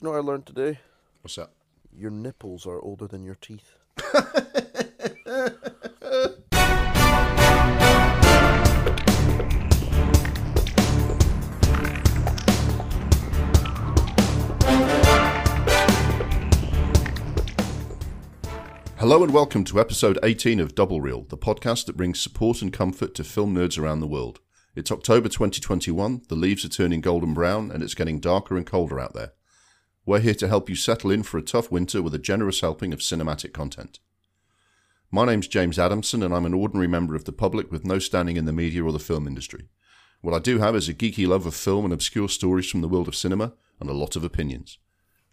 you know what I learned today? What's that? Your nipples are older than your teeth. Hello and welcome to episode 18 of Double Reel, the podcast that brings support and comfort to film nerds around the world. It's October 2021, the leaves are turning golden brown, and it's getting darker and colder out there. We're here to help you settle in for a tough winter with a generous helping of cinematic content. My name's James Adamson, and I'm an ordinary member of the public with no standing in the media or the film industry. What I do have is a geeky love of film and obscure stories from the world of cinema, and a lot of opinions.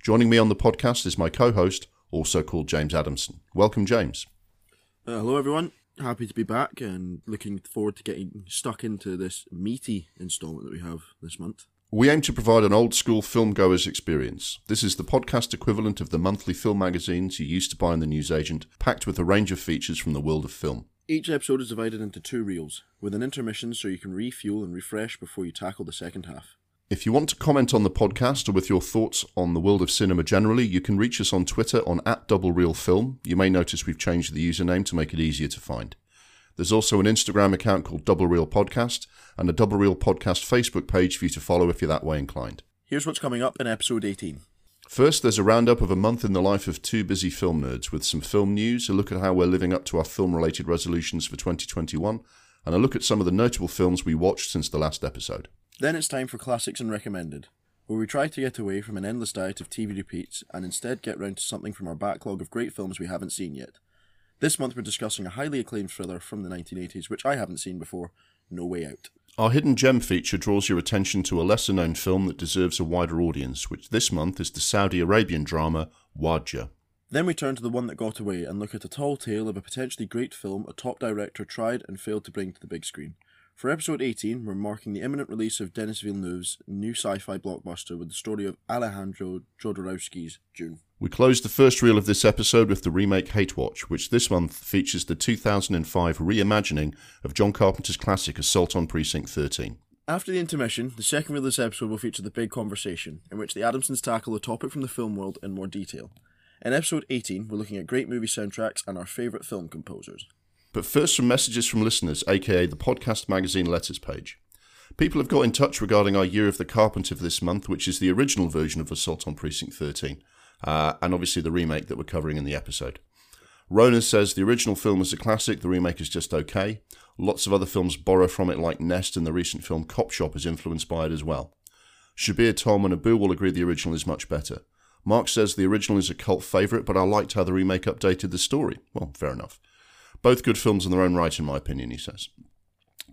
Joining me on the podcast is my co host, also called James Adamson. Welcome, James. Uh, hello, everyone. Happy to be back and looking forward to getting stuck into this meaty instalment that we have this month. We aim to provide an old school film goer's experience. This is the podcast equivalent of the monthly film magazines you used to buy in the newsagent, packed with a range of features from the world of film. Each episode is divided into two reels, with an intermission so you can refuel and refresh before you tackle the second half. If you want to comment on the podcast or with your thoughts on the world of cinema generally, you can reach us on Twitter on at Double Reel Film. You may notice we've changed the username to make it easier to find. There's also an Instagram account called Double Reel Podcast and a Double Reel Podcast Facebook page for you to follow if you're that way inclined. Here's what's coming up in episode 18. First, there's a roundup of a month in the life of two busy film nerds with some film news, a look at how we're living up to our film related resolutions for 2021, and a look at some of the notable films we watched since the last episode. Then it's time for Classics and Recommended, where we try to get away from an endless diet of TV repeats and instead get round to something from our backlog of great films we haven't seen yet. This month we're discussing a highly acclaimed thriller from the 1980s, which I haven't seen before No Way Out. Our hidden gem feature draws your attention to a lesser known film that deserves a wider audience, which this month is the Saudi Arabian drama Wadjda. Then we turn to the one that got away and look at a tall tale of a potentially great film a top director tried and failed to bring to the big screen. For episode 18, we're marking the imminent release of Denis Villeneuve's new sci fi blockbuster with the story of Alejandro Jodorowsky's Dune. We close the first reel of this episode with the remake Hate Watch, which this month features the 2005 reimagining of John Carpenter's classic Assault on Precinct 13. After the intermission, the second reel of this episode will feature the big conversation, in which the Adamsons tackle a topic from the film world in more detail. In episode 18, we're looking at great movie soundtracks and our favourite film composers. But first, some messages from listeners, aka the podcast magazine letters page. People have got in touch regarding our Year of the Carpenter this month, which is the original version of Assault on Precinct 13, uh, and obviously the remake that we're covering in the episode. Rona says the original film is a classic, the remake is just okay. Lots of other films borrow from it, like Nest, and the recent film Cop Shop is influenced by it as well. Shabir, Tom, and Abu will agree the original is much better. Mark says the original is a cult favourite, but I liked how the remake updated the story. Well, fair enough. Both good films in their own right, in my opinion, he says.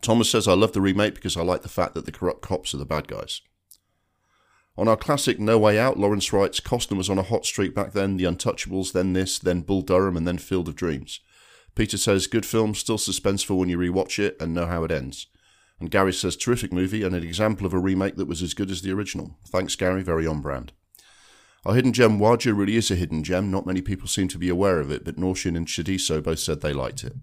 Thomas says, I love the remake because I like the fact that the corrupt cops are the bad guys. On our classic No Way Out, Lawrence writes, Costner was on a hot streak back then, The Untouchables, then this, then Bull Durham, and then Field of Dreams. Peter says, good film, still suspenseful when you rewatch it and know how it ends. And Gary says, terrific movie and an example of a remake that was as good as the original. Thanks, Gary, very on brand. Our hidden gem Wadjda really is a hidden gem. Not many people seem to be aware of it, but Norshin and Shadiso both said they liked it.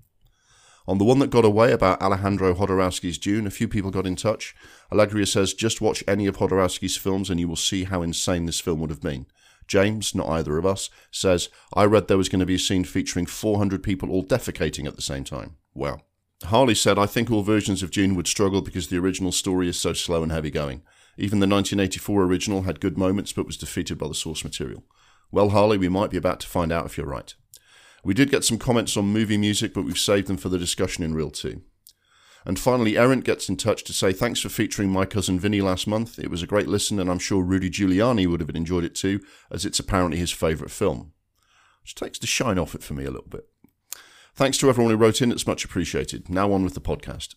On the one that got away about Alejandro Jodorowsky's Dune, a few people got in touch. Allegria says, just watch any of Jodorowsky's films and you will see how insane this film would have been. James, not either of us, says, I read there was going to be a scene featuring 400 people all defecating at the same time. Well. Harley said, I think all versions of Dune would struggle because the original story is so slow and heavy going. Even the 1984 original had good moments but was defeated by the source material. Well, Harley, we might be about to find out if you're right. We did get some comments on movie music, but we've saved them for the discussion in Reel 2. And finally, Errant gets in touch to say thanks for featuring my cousin Vinny last month. It was a great listen, and I'm sure Rudy Giuliani would have enjoyed it too, as it's apparently his favourite film. Which takes the shine off it for me a little bit. Thanks to everyone who wrote in, it's much appreciated. Now on with the podcast.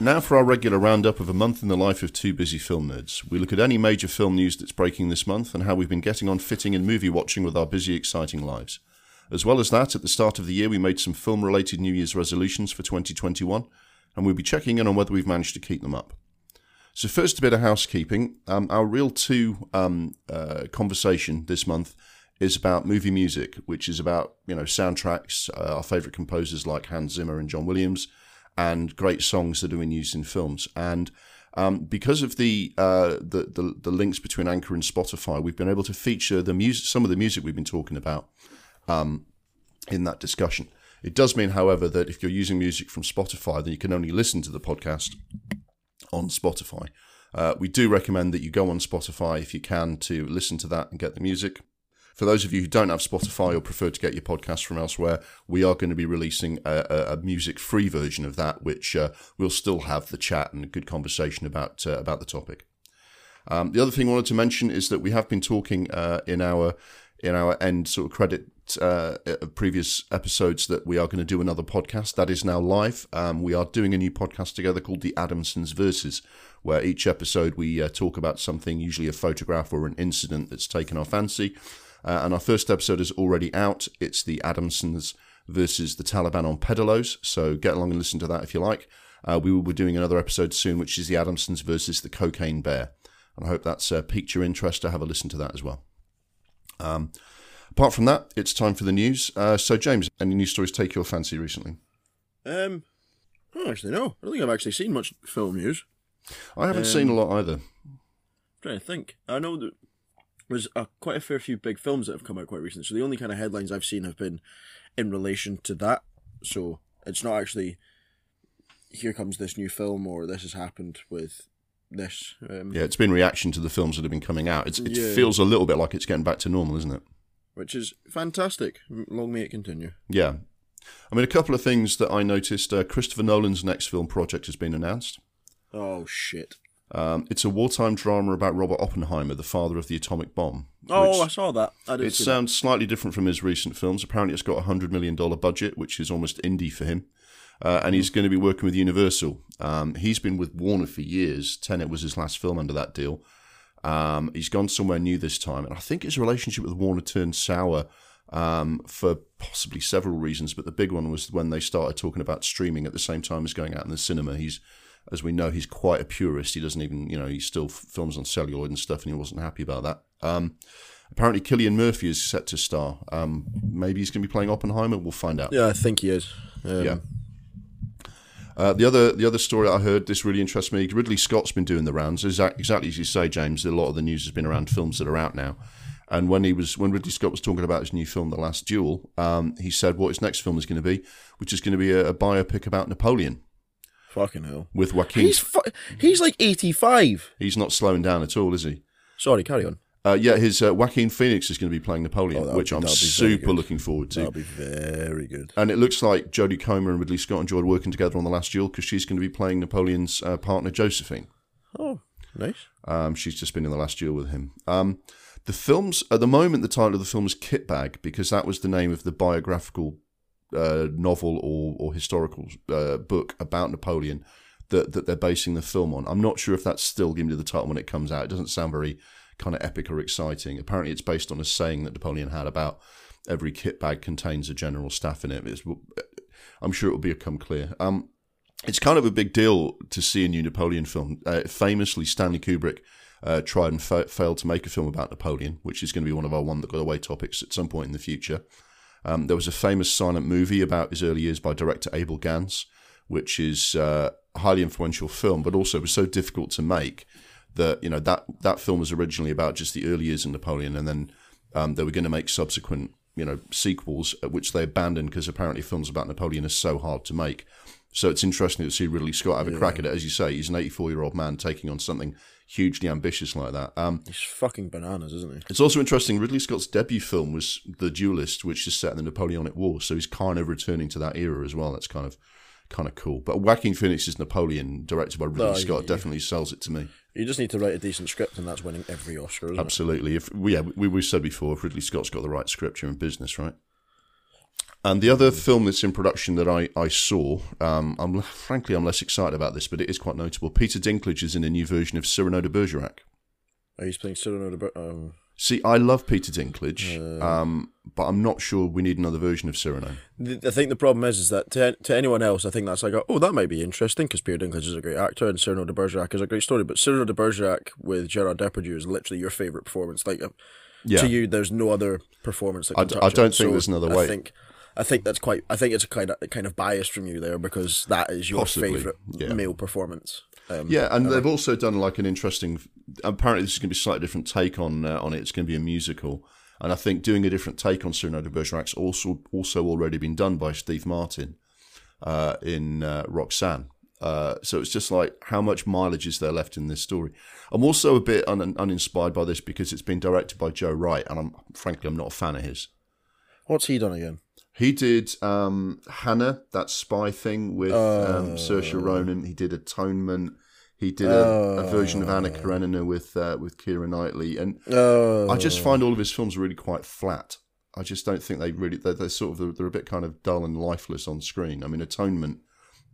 Now for our regular roundup of a month in the life of two busy film nerds. We look at any major film news that's breaking this month and how we've been getting on fitting in movie watching with our busy, exciting lives. As well as that, at the start of the year, we made some film related New Year's resolutions for 2021, and we'll be checking in on whether we've managed to keep them up. So, first, a bit of housekeeping. Um, our Reel 2 um, uh, conversation this month is about movie music, which is about you know soundtracks, uh, our favorite composers like Hans Zimmer and John Williams, and great songs that have been used in films. And um, because of the, uh, the, the the links between Anchor and Spotify, we've been able to feature the music, some of the music we've been talking about um, in that discussion. It does mean, however, that if you're using music from Spotify, then you can only listen to the podcast on Spotify. Uh, we do recommend that you go on Spotify if you can to listen to that and get the music. For those of you who don't have Spotify or prefer to get your podcast from elsewhere, we are going to be releasing a, a, a music-free version of that, which uh, will still have the chat and a good conversation about uh, about the topic. Um, the other thing I wanted to mention is that we have been talking uh, in our in our end sort of credit uh, previous episodes that we are going to do another podcast that is now live. Um, we are doing a new podcast together called the Adamsons Versus, where each episode we uh, talk about something, usually a photograph or an incident that's taken our fancy. Uh, and our first episode is already out. It's the Adamsons versus the Taliban on pedalos. So get along and listen to that if you like. Uh, we will be doing another episode soon, which is the Adamsons versus the Cocaine Bear. And I hope that's uh, piqued your interest to have a listen to that as well. Um, apart from that, it's time for the news. Uh, so, James, any news stories take your fancy recently? Um, oh, actually, no. I don't think I've actually seen much film news. I haven't seen a lot either. I'm trying to think. I know that there's uh, quite a fair few big films that have come out quite recently. So the only kind of headlines I've seen have been in relation to that. So it's not actually here comes this new film or this has happened with this. Um, Yeah, it's been reaction to the films that have been coming out. It's, it Yeah. feels a little bit like it's getting back to normal, isn't it? Which is fantastic. Long may it continue. Yeah. I mean, a couple of things that I noticed. Uh, Christopher Nolan's next film project has been announced. Oh shit. Um, it's a wartime drama about Robert Oppenheimer, the father of the atomic bomb. Oh, I saw that. I it sounds slightly different from his recent films. Apparently, it's got a hundred million dollar budget, which is almost indie for him, uh, and he's going to be working with Universal. Um, he's been with Warner for years. Tenet was his last film under that deal. Um, he's gone somewhere new this time, and I think his relationship with Warner turned sour um, for possibly several reasons. But the big one was when they started talking about streaming at the same time as going out in the cinema. He's as we know, he's quite a purist. He doesn't even, you know, he still f- films on celluloid and stuff, and he wasn't happy about that. Um, apparently, Cillian Murphy is set to star. Um, maybe he's going to be playing Oppenheimer. We'll find out. Yeah, I think he is. Um, Yeah. Uh, the other the other story I heard, this really interests me. Ridley Scott's been doing the rounds. Exactly as you say, James. A lot of the news has been around films that are out now. And when he was when Ridley Scott was talking about his new film, The Last Duel, um, he said what his next film is going to be, which is going to be a, a biopic about Napoleon Fucking hell. with Joaquin. He's fu- he's like eighty five. He's not slowing down at all, is he? Sorry, carry on. Uh, yeah, his uh, Joaquin Phoenix is going to be playing Napoleon, Oh, which be- I'm that'll be very super looking forward to. That'll be very good. And it looks like Jodie Comer and Ridley Scott enjoyed working together on The Last Duel because she's going to be playing Napoleon's uh, partner, Josephine. Oh, nice. Um, she's just been in The Last Duel with him. Um, the films, at the moment, the title of the film is Kitbag because that was the name of the biographical uh, novel or, or historical uh, book about Napoleon that, that they're basing the film on. I'm not sure if that's still given to be the title when it comes out. It doesn't sound very kind of epic or exciting. Apparently, it's based on a saying that Napoleon had about every kit bag contains a general staff in it. It's, I'm sure it will become clear. Um, it's kind of a big deal to see a new Napoleon film. Uh, famously, Stanley Kubrick uh, tried and fa- failed to make a film about Napoleon, which is going to be one of our one that got away topics at some point in the future. Um, there was a famous silent movie about his early years by director Abel Gance, which is uh, a highly influential film, but also was so difficult to make that you know that that film was originally about just the early years of Napoleon, and then um, they were going to make subsequent you know sequels, uh, which they abandoned because apparently films about Napoleon are so hard to make. So it's interesting to see Ridley Scott have a crack at it. As you say, he's an 84 year old man taking on something hugely ambitious like that. Um, He's fucking bananas, isn't he? it's also interesting. Ridley Scott's debut film was The Duelist, which is set in the Napoleonic War. So he's kind of returning to that era as well. That's kind of kind of cool. But Joaquin Phoenix's Napoleon, directed by Ridley Oh, Scott, yeah. definitely sells it to me. You just need to write a decent script, and that's winning every Oscar, isn't Absolutely. If yeah, we we said before, if Ridley Scott's got the right script, you're in business, right? And the other film that's in production that I, I saw, um, I'm frankly I'm less excited about this, but it is quite notable. Peter Dinklage is in a new version of Cyrano de Bergerac. it? Oh, he's playing Cyrano de Ber- um, See, I love Peter Dinklage, um, but I'm not sure we need another version of Cyrano. the- I think the problem is, is that to, to anyone else, I think that's like, a, oh, that might be interesting because Peter Dinklage is a great actor and Cyrano de Bergerac is a great story. But Cyrano de Bergerac with Gerard Depardieu is literally your favorite performance. Like, uh, Yeah. To you, there's no other performance that I can d- touch I don't it. think So there's another way. I think, I think that's quite. I think it's a kind of kind of biased from you there because that is your Possibly, favorite yeah. male performance. Um, Yeah, and they've also done like an interesting. Apparently, this is going to be a slightly different take on uh, on it. It's going to be a musical, and I think doing a different take on Cyrano de Bergerac's also also already been done by Steve Martin uh, in uh, Roxanne. Uh, so it's just like how much mileage is there left in this story? I'm also a bit un- uninspired by this because it's been directed by Joe Wright, and I'm frankly I'm not a fan of his. What's he done again? He did um, Hannah, that spy thing with um, Saoirse Oh. Ronan. He did Atonement. He did a, a version of Anna Karenina with uh, with Keira Knightley, and Uh, I just find all of his films really quite flat. I just don't think they really they're, they're sort of they're a bit kind of dull and lifeless on screen. I mean, Atonement,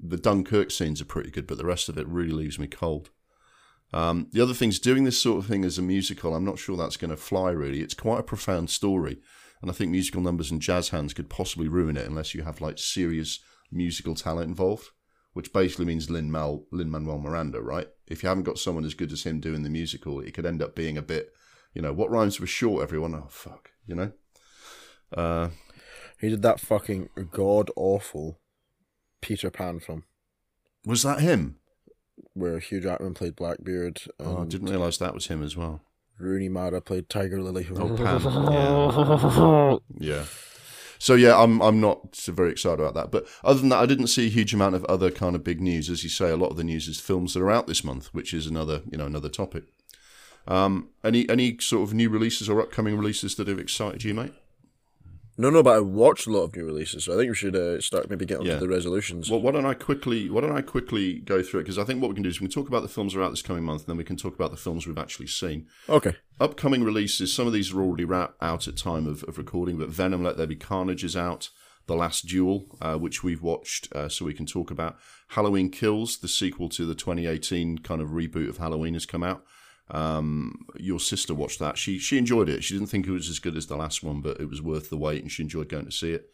the Dunkirk scenes are pretty good, but the rest of it really leaves me cold. Um, the other thing's doing this sort of thing as a musical. I'm not sure that's going to fly. Really, it's quite a profound story, and I think musical numbers and jazz hands could possibly ruin it unless you have like serious musical talent involved, which basically means Lin Mal Lin Manuel Miranda, right? If you haven't got someone as good as him doing the musical, it could end up being a bit, you know, what rhymes with short. Everyone, oh fuck, you know. Uh, he did that fucking god awful Peter Pan film was that him? where Hugh Jackman played Blackbeard Oh, I didn't realise that was him as well. Rooney Mara played Tiger Lily. Oh, Pan. Yeah. yeah. So yeah, I'm I'm not very excited about that. But other than that, I didn't see a huge amount of other kind of big news. As you say, a lot of the news is films that are out this month, which is another you know another topic. Um, any any sort of new releases or upcoming releases that have excited you, mate? No, no, but I watched a lot of new releases, so I think we should uh, start maybe getting Yeah. to the resolutions. Well, why don't I quickly why don't I quickly go through it because I think what we can do is we can talk about the films that are out this coming month, and then we can talk about the films we've actually seen. okay. upcoming releases, some of these are already out at time of, of recording, but Venom Let There Be Carnage is out. The Last Duel, uh, which we've watched, uh, so we can talk about. Halloween Kills, the sequel to the 2018 kind of reboot of Halloween, has come out. Um, your sister watched that. She she enjoyed it. She didn't think it was as good as the last one, but it was worth the wait, and she enjoyed going to see it.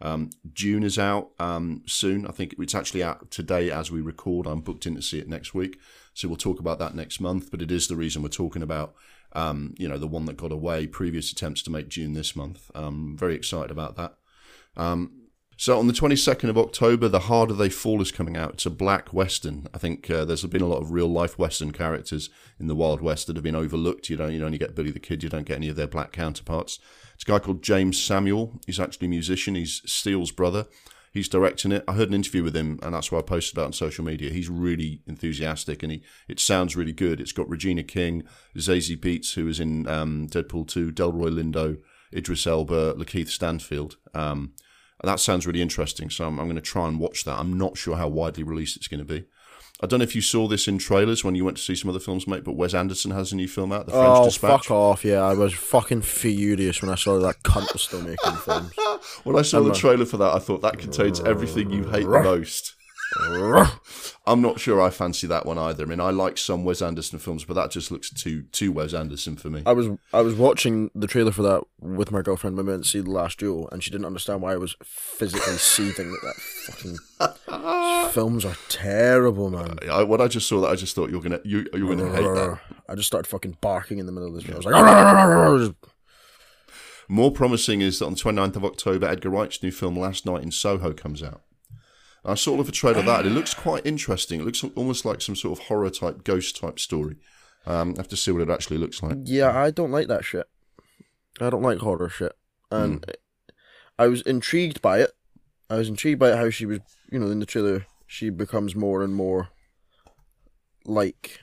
Um, Dune is out um, soon. I think it's actually out today as we record. I'm booked in to see it next week, so we'll talk about that next month. But it is the reason we're talking about, um, you know, the one that got away. Previous attempts to make Dune this month. Um, very excited about that. So on the 22nd of October, The Harder They Fall is coming out. It's a black western. I think uh, there's been a lot of real life western characters in the Wild West that have been overlooked. You don't, you only get Billy the Kid. You don't get any of their black counterparts. It's a guy called Jeymes Samuel. He's actually a musician. He's Seal's brother. He's directing it. I heard an interview with him, and that's why I posted about it on social media. He's really enthusiastic, and he it sounds really good. It's got Regina King, Zazie Beetz, who was in um, Deadpool 2, Delroy Lindo, Idris Elba, Lakeith Stanfield. Um, that sounds really interesting, so I'm, I'm going to try and watch that. I'm not sure how widely released it's going to be. I don't know if you saw this in trailers when you went to see some other films, mate, but Wes Anderson has a new film out, The French Oh, Dispatch. fuck off! Yeah, I was fucking furious when I saw that cunt was still making films. When I saw the trailer for that, I thought that contains everything you hate the most. I'm not sure I fancy that one either. I mean, I like some Wes Anderson films, but that just looks too too Wes Anderson for me. I was I was watching the trailer for that with my girlfriend when we went to see the Last Duel, and she didn't understand why I was physically seething. That that fucking films are terrible, man. Uh, I, when I just saw that, I just thought you're gonna you you're gonna hate that. I just started fucking barking in the middle of this. I was like, More promising is that on the 29th of October, Edgar Wright's new film Last Night in Soho comes out. I saw of a trailer of that. It looks quite interesting. It looks almost like some sort of horror type, ghost type story. Um, I have to see what it actually looks like. yeah, I don't like that shit. I don't like horror shit, and I was intrigued by it. I was intrigued by how she was, you know, in the trailer, she becomes more and more like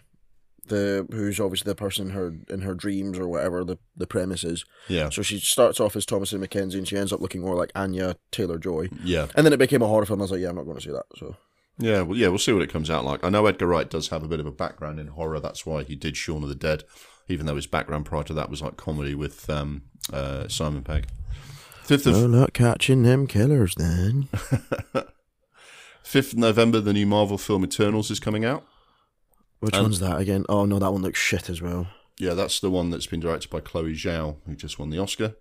the who's obviously the person in her in her dreams or whatever the the premise is. Yeah, So she starts off as Thomasin McKenzie and she ends up looking more like Anya Taylor Joy. yeah, And then it became a horror film. I was like, yeah, I'm not going to see that. So yeah. Well, yeah, we'll see what it comes out like. I know Edgar Wright does have a bit of a background in horror. That's why he did Shaun of the Dead, even though his background prior to that was like comedy with um, uh, Simon Pegg. Fifth of not catching them killers then. fifth of November, the new Marvel film Eternals is coming out. Which Um, one's that again? Oh no, that one looks shit as well. Yeah, that's the one that's been directed by Chloe Zhao, who just won the Oscar.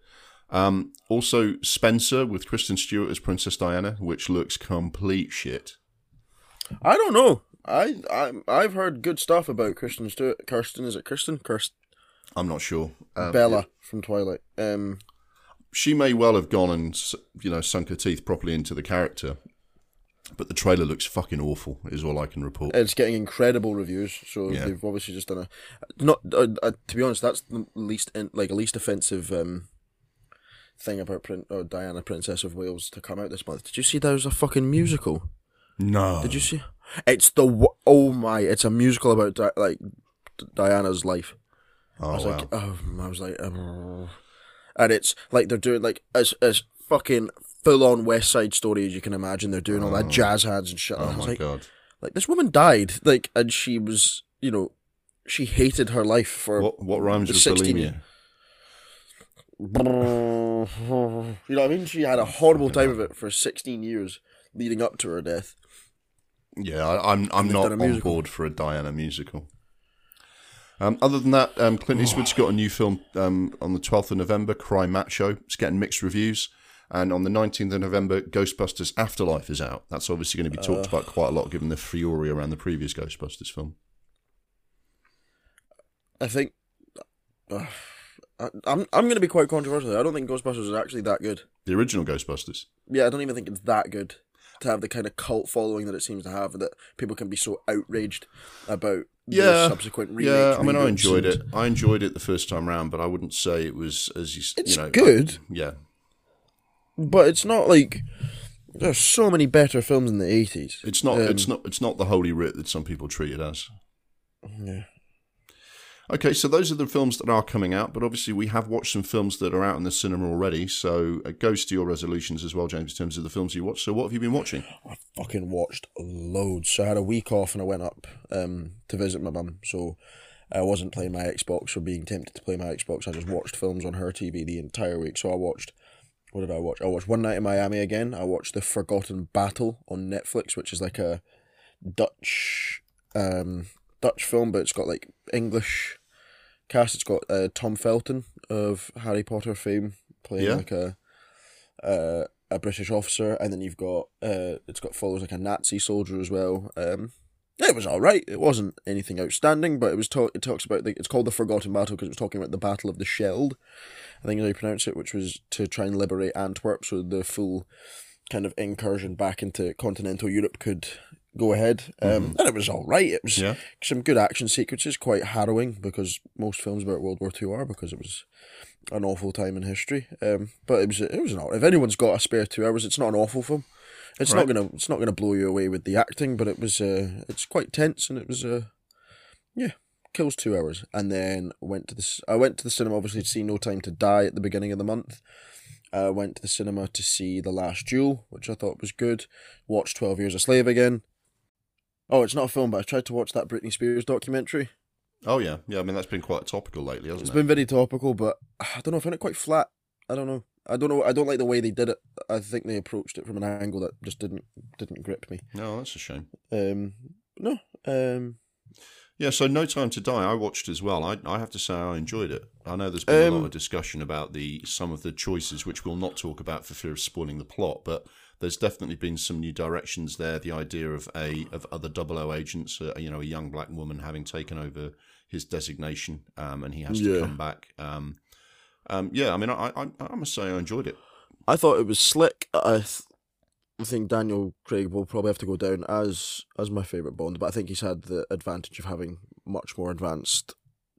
Um, also, Spencer with Kristen Stewart as Princess Diana, which looks complete shit. I don't know. I I I've heard good stuff about Kristen Stewart. Kirsten is it Kirsten? Kirsten. I'm not sure. Um, Bella from Twilight. Um, she may well have gone and you know sunk her teeth properly into the character, but the trailer looks fucking awful. Is all I can report. it's getting incredible reviews, so Yeah. they've obviously just done a. Not uh, uh, to be honest, that's the least in, like a least offensive um, thing about Prin- uh, Diana, Princess of Wales, to come out this month. Did you see there's a fucking musical? No, Did you see? It's the oh my! It's a musical about Di- like Diana's life. Oh I was wow. like, oh, I was like, oh. and it's like they're doing like as as fucking full on West Side Story as you can imagine. They're doing all that jazz hands and shit. oh I was my like, god. like this woman died, like, and she was, you know, she hated her life for What what rhymes the with 16 bulimia? you know what I mean? She had a horrible time of it for sixteen years leading up to her death. Yeah, I, I'm I'm they've not done a on musical. board for a Diana musical. Um, other than that, um, Clint Eastwood's got a new film um, on the 12th of November, Cry Macho. It's getting mixed reviews. And on the 19th of November, Ghostbusters Afterlife is out. That's obviously going to be talked about quite a lot given the fury around the previous Ghostbusters film. I think uh, I, I'm I'm going to be quite controversial. I don't think Ghostbusters is actually that good. The original Ghostbusters. Yeah, I don't even think it's that good to have the kind of cult following that it seems to have. That people can be so outraged about the Yeah, subsequent remakes. Yeah, I mean, I enjoyed and- it. I enjoyed it the first time round, but I wouldn't say it was as you, It's you know. good. yeah, but it's not like there's so many better films in the eighties. it's not. Um, it's not. It's not the holy writ that some people treat it as. Yeah. Okay, so those are the films that are coming out, but obviously we have watched some films that are out in the cinema already. So it goes to your resolutions as well, James, in terms of the films you watch. So what have you been watching? I fucking watched loads. So I had a week off and I went up um, to visit my mum. So I wasn't playing my Xbox or being tempted to play my Xbox. I just watched films on her TV the entire week. So I watched. What did I watch? I watched One Night in Miami again. I watched The Forgotten Battle on Netflix, which is like a Dutch um, Dutch film, but it's got like English cast. It's got uh, Tom Felton of Harry Potter fame playing Yeah. like a uh, a British officer, and then you've got uh, it's got follows like a Nazi soldier as well. Um, it was all right. It wasn't anything outstanding, but it was talk. It talks about the, it's called the Forgotten Battle because it was talking about the Battle of the Scheldt. I think is how you pronounce it, which was to try and liberate Antwerp, so the full kind of incursion back into continental Europe could go ahead. Um, And it was all right. It was Yeah. some good action sequences, quite harrowing because most films about World War Two are because it was an awful time in history. Um, but it was it was not. If anyone's got a spare two hours, it's not an awful film. It's Right. not gonna it's not gonna blow you away with the acting, but it was uh, it's quite tense and it was uh, yeah kills two hours. And then went to this. I went to the cinema obviously to see No Time to Die at the beginning of the month. I went to the cinema to see The Last Duel, which I thought was good. Watched Twelve Years a Slave again. Oh, it's not a film, but I tried to watch that Britney Spears documentary. Oh yeah, yeah. I mean that's been quite topical lately, hasn't It's it? It's been very topical, but I don't know. I found it quite flat. I don't know. I don't know. I don't like the way they did it. I think they approached it from an angle that just didn't didn't grip me. No, that's a shame. Um, no. Um, Yeah, so No Time to Die, I watched as well. I, I have to say I enjoyed it. I know there's been a lot Um, of discussion about the some of the choices, which we'll not talk about for fear of spoiling the plot, but there's definitely been some new directions there. The idea of a of other double O agents, uh, you know, a young black woman having taken over his designation, um, and he has to Yeah. come back. Um, um, yeah, I mean, I, I I must say I enjoyed it. I thought it was slick. I, th- I think Daniel Craig will probably have to go down as as my favorite Bond, but I think he's had the advantage of having much more advanced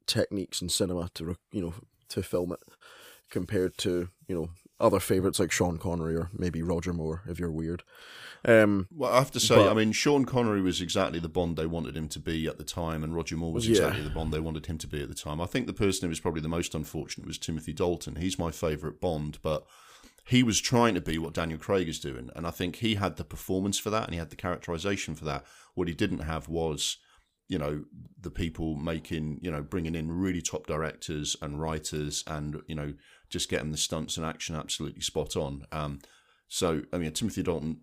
techniques in cinema to you know to film it compared to you know other favorites like Sean Connery or maybe Roger Moore if you're weird. Um, Well, I have to say, But- I mean, Sean Connery was exactly the Bond they wanted him to be at the time, and Roger Moore was Yeah. exactly the Bond they wanted him to be at the time. I think the person who was probably the most unfortunate was Timothy Dalton. He's my favourite Bond, but he was trying to be what Daniel Craig is doing, and I think he had the performance for that and he had the characterization for that. What he didn't have was, you know, the people making, you know, bringing in really top directors and writers, and you know, just getting the stunts and action absolutely spot on. Um, so, I mean, Timothy Dalton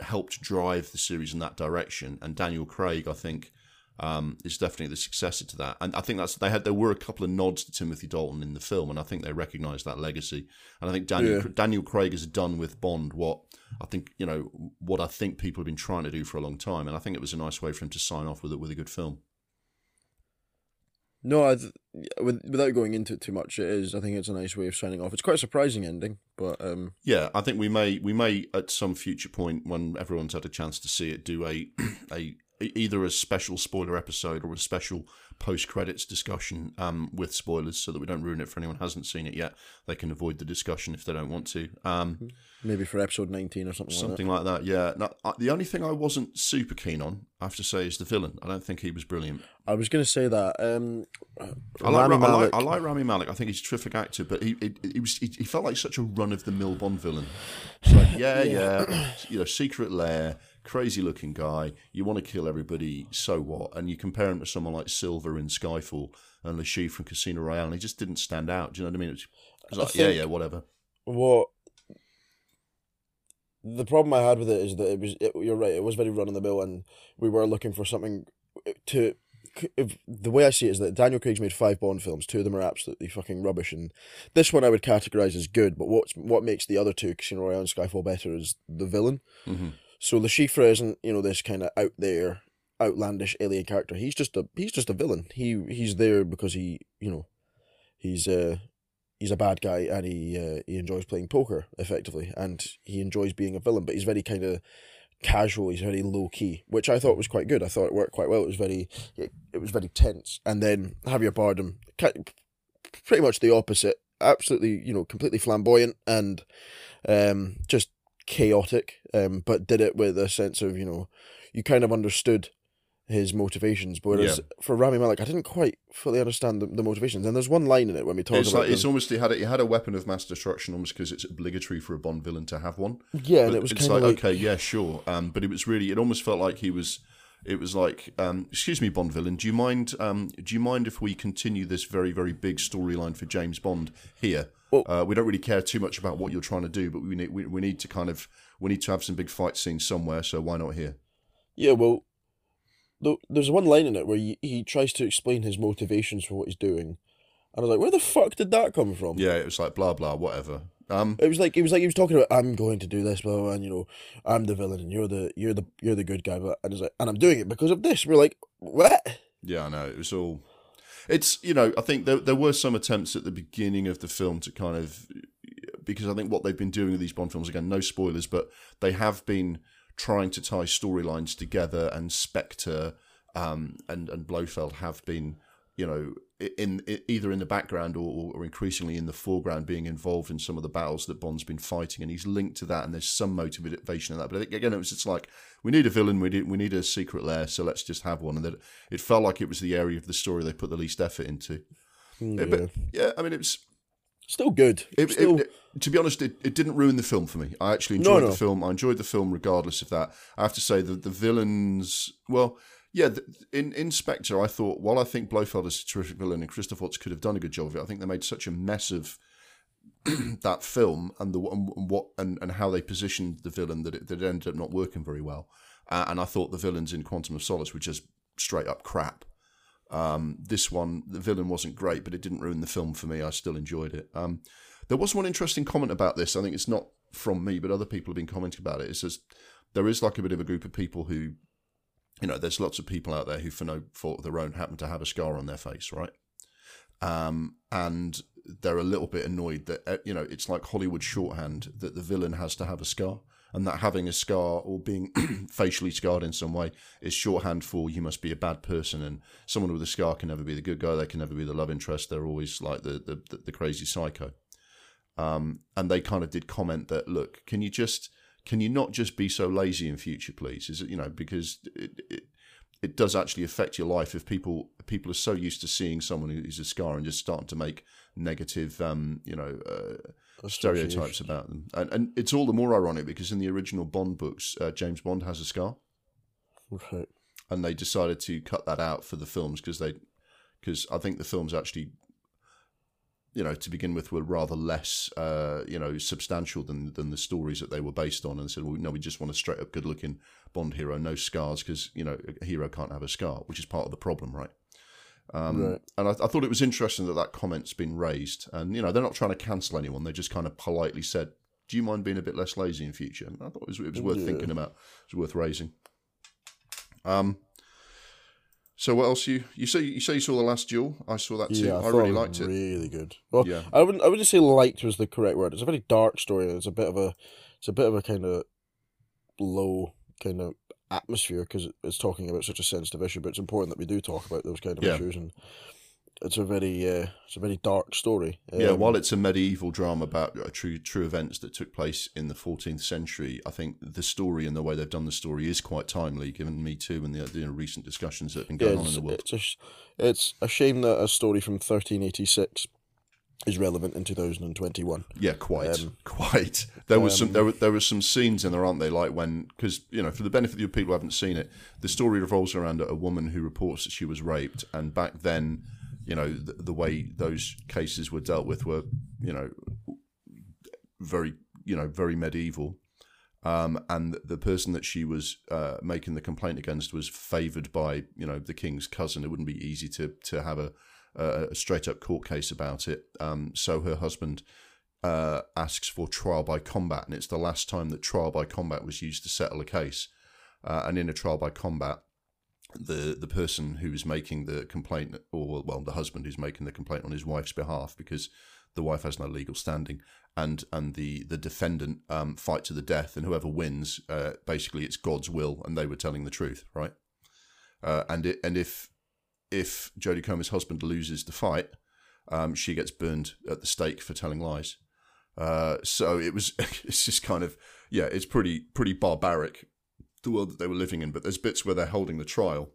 helped drive the series in that direction, and Daniel Craig, I think, um, is definitely the successor to that. And I think that's they had there were a couple of nods to Timothy Dalton in the film, and I think they recognised that legacy. And I think Daniel Yeah. Daniel Craig has done with Bond what I think you know what I think people have been trying to do for a long time, and I think it was a nice way for him to sign off with it with a good film. No, I th- without going into it too much, it is. I think it's a nice way of signing off. It's quite a surprising ending, but um, Yeah, I think we may we may at some future point when everyone's had a chance to see it do a a either a special spoiler episode or a special post credits discussion um, with spoilers so that we don't ruin it for anyone who hasn't seen it yet. They can avoid the discussion if they don't want to. Um, maybe for episode nineteen or something. something like that. Yeah. Now, uh, the only thing I wasn't super keen on, I have to say, is the villain. I don't think he was brilliant. I was going to say that. Um, I like, Rami Ra- I like I like Rami Malek. I think he's a terrific actor, but he he, he was he, he felt like such a run of the mill Bond villain. It's like yeah, yeah, you know, secret lair, crazy looking guy. You want to kill everybody, so what? And you compare him to someone like Silva in Skyfall and Chiffre from Casino Royale, and he just didn't stand out. Do you know what I mean? It was, it was like yeah, yeah, whatever. what the problem I had with it is that it was. It, you're right. It was very run of the mill, and we were looking for something to. If, the way I see it is that Daniel Craig's made five Bond films. Two of them are absolutely fucking rubbish, and this one I would categorize as good. But what's what makes the other two, Casino Royale and Skyfall, better is the villain. Mhm. So Le Chiffre isn't you know this kind of out there, outlandish alien character. He's just a he's just a villain. He he's there because he you know, he's uh he's a bad guy and he uh, he enjoys playing poker effectively, and he enjoys being a villain. But he's very kind of casual. He's very low key, which I thought was quite good. I thought it worked quite well. It was very it, it was very tense. And then Javier Bardem, pretty much the opposite. Absolutely, you know, completely flamboyant and um, just chaotic. Um, but did it with a sense of you know, you kind of understood his motivations. Whereas for Rami Malek, I didn't quite fully understand the, the motivations. And there's one line in it when we talk It's about like it's almost he had a, he had a weapon of mass destruction almost because it's obligatory for a Bond villain to have one. yeah, and it was it's like, like, okay, yeah, sure. Um, but it was really, it almost felt like he was. It was like, um, excuse me, Bond villain. Do you mind? Um, do you mind if we continue this very, very big storyline for James Bond here? Well- uh, we don't really care too much about what you're trying to do, but we need we, we need to kind of we need to have some big fight scenes somewhere. So why not here? Yeah, well, th- there's one line in it where he, he tries to explain his motivations for what he's doing, and I was like, where the fuck did that come from? Yeah, it was like blah blah whatever. Um, It was like it was like he was talking about I'm going to do this, blah, blah, blah, and you know I'm the villain and you're the you're the you're the good guy, but and it's like and I'm doing it because of this. We're like, what? Yeah, I know. It was all. It's you know I think there there were some attempts at the beginning of the film to kind of because I think what they've been doing with these Bond films again no spoilers but they have been trying to tie storylines together and Spectre um, and and Blofeld have been you know in, in either in the background or, or increasingly in the foreground being involved in some of the battles that Bond's been fighting and he's linked to that and there's some motivation in that but I think, again it was just like we need a villain we need we need a secret lair so let's just have one and that it felt like it was the area of the story they put the least effort into mm, Yeah. but yeah I mean it was Still good. it, Still, it- to be honest, it, it didn't ruin the film for me. I actually No, enjoyed no. the film. I enjoyed the film regardless of that. I have to say that the villains, well, yeah, in Inspector, I thought while I think Blofeld is a terrific villain and Christoph Waltz could have done a good job of it, I think they made such a mess of that film and the and what and, and how they positioned the villain that it, that it ended up not working very well. Uh, and I thought the villains in Quantum of Solace were just straight up crap. Um, this one, the villain wasn't great, but it didn't ruin the film for me. I still enjoyed it. Um, there was one interesting comment about this. I think it's not from me, but other people have been commenting about it. It says there is like a bit of a group of people who, you know, there's lots of people out there who, for no fault of their own, happen to have a scar on their face, right? Um, and they're a little bit annoyed that uh, you know it's like Hollywood shorthand that the villain has to have a scar, and that having a scar or being facially scarred in some way is shorthand for you must be a bad person, and someone with a scar can never be the good guy. They can never be the love interest. They're always like the the, the, the crazy psycho. Um, and they kind of did comment that look, can you just can you not just be so lazy in future, please? Is it you know because it, it it does actually affect your life if people people are so used to seeing someone who's a scar and just starting to make negative um, you know uh, stereotypes about them and, and it's all the more ironic because in the original bond books uh, james bond has a scar Right. and they decided to cut that out for the films because they because i think the films actually you know to begin with were rather less uh, you know substantial than than the stories that they were based on and said well no we just want a straight up good looking bond hero no scars because you know a hero can't have a scar which is part of the problem right? Um, Right. and I, I thought it was interesting that that comment's been raised. And you know they're not trying to cancel anyone. They just kind of politely said do you mind being a bit less lazy in future? And i thought it was, it was worth Yeah. thinking about. It was worth raising. Um So what else you you say you say you saw the last duel? I saw that too. Yeah, I, thought really liked it. Really good. Well, Yeah. I wouldn't. I wouldn't say liked was the correct word. It's a very dark story. It's a bit of a. It's a bit of a kind of low kind of atmosphere because it's talking about such a sensitive issue. But it's important that we do talk about those kind of Yeah. issues, and it's a very. Uh, it's a very dark story. Yeah, Um, while it's a medieval drama about uh, true true events that took place in the 14th century, I think the story and the way they've done the story is quite timely, given Me Too and the, the recent discussions that have been Yeah, going on in the world. it's a, sh- it's a shame that a story from 1386 is relevant in 2021. Yeah, quite, Um, quite. There was some um, there were there were some scenes in there, aren't they? Like when because you know for the benefit of people who haven't seen it, the story revolves around a woman who reports that she was raped, and back then, you know, the, the way those cases were dealt with were you know very you know very medieval. Um, and the person that she was uh, making the complaint against was favoured by, you know, the king's cousin. It wouldn't be easy to to have a, a, straight up court case about it. Um, so her husband uh, asks for trial by combat, and it's the last time that trial by combat was used to settle a case. Uh, and in a trial by combat, the the person who is making the complaint, or well, the husband who's making the complaint on his wife's behalf, because the wife has no legal standing, and and the the defendant um, fight to the death, and whoever wins, uh, basically, it's God's will, and they were telling the truth, right? Uh, and it, and if if Jodie Comer's husband loses the fight, um, she gets burned at the stake for telling lies. Uh, so it was it's just kind of yeah, it's pretty pretty barbaric the world that they were living in. But there's bits where they're holding the trial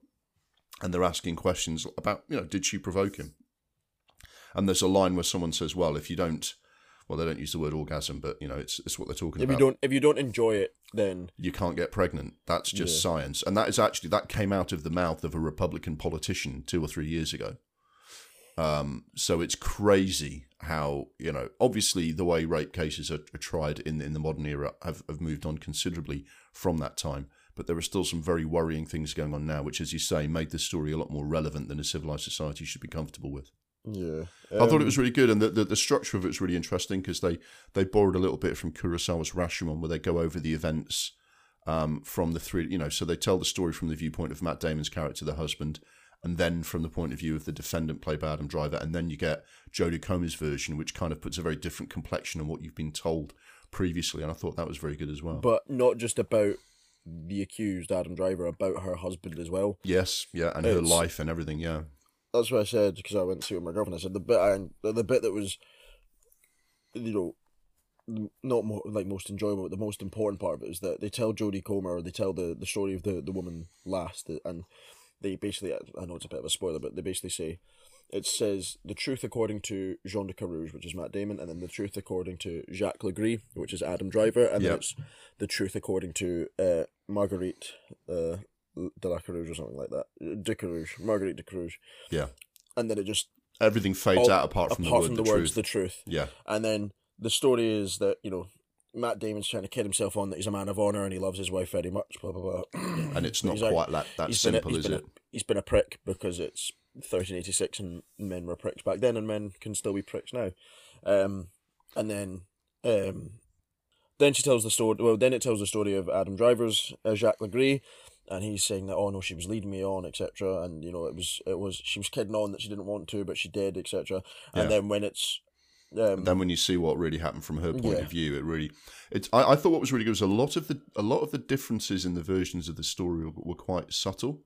and they're asking questions about you know did she provoke him? And there's a line where someone says, "Well, if you don't." Well, they don't use the word orgasm, but you know it's it's what they're talking If about you don't, if you don't enjoy it, then you can't get pregnant. That's just Yeah. science. And that is actually that came out of the mouth of a Republican politician two or three years ago. Um, so it's crazy how you know. Obviously, the way rape cases are, are tried in in the modern era have, have moved on considerably from that time. But there are still some very worrying things going on now, which, as you say, made this story a lot more relevant than a civilized society should be comfortable with. yeah. I thought it Um, was really good, and the, the, the structure of it was really interesting because they, they borrowed a little bit from Kurosawa's Rashomon, where they go over the events um, from the three, you know, so they tell the story from the viewpoint of Matt Damon's character, the husband, and then from the point of view of the defendant, played by Adam Driver, and then you get Jodie Comer's version, which kind of puts a very different complexion on what you've been told previously, and I thought that was very good as well. but not just about the accused Adam Driver, about her husband as well. yes, yeah, and her life and everything, yeah, That's what I said because I went to see it with my girlfriend. I said the bit I, the bit that was, you know, not more, like most enjoyable, but the most important part of it is that they tell Jodie Comer, or they tell the, the story of the, the woman last, and they basically, I know it's a bit of a spoiler, but they basically say, it says the truth according to Jean de Carouge, which is Matt Damon, and then the truth according to Jacques Legris, which is Adam Driver, and then Yep. it's the truth according to uh, Marguerite uh, de la Carouge or something like that. De Carouge, Marguerite de Carouge. yeah. And then it just Everything fades all- out apart from apart the from word the, the, words truth. the truth. yeah, And then the story is that you know Matt Damon's trying to kid himself on that he's a man of honor and he loves his wife very much. Blah blah blah. and it's not he's like- quite that, that he's a- simple, is been it? A, he's been a prick because it's 1386 and men were pricks back then, and men can still be pricks now. Um, and then um, then she tells the story. Well, then it tells the story of Adam Driver's uh, Jacques Legris. And he's saying that oh no, she was leading me on, etc. And you know it was it was she was kidding on that she didn't want to, but she did, etc. And Yeah. then when it's um, then when you see what really happened from her point Yeah. of view, it really, it's. I, I thought what was really good was a lot of the a lot of the differences in the versions of the story were, were quite subtle,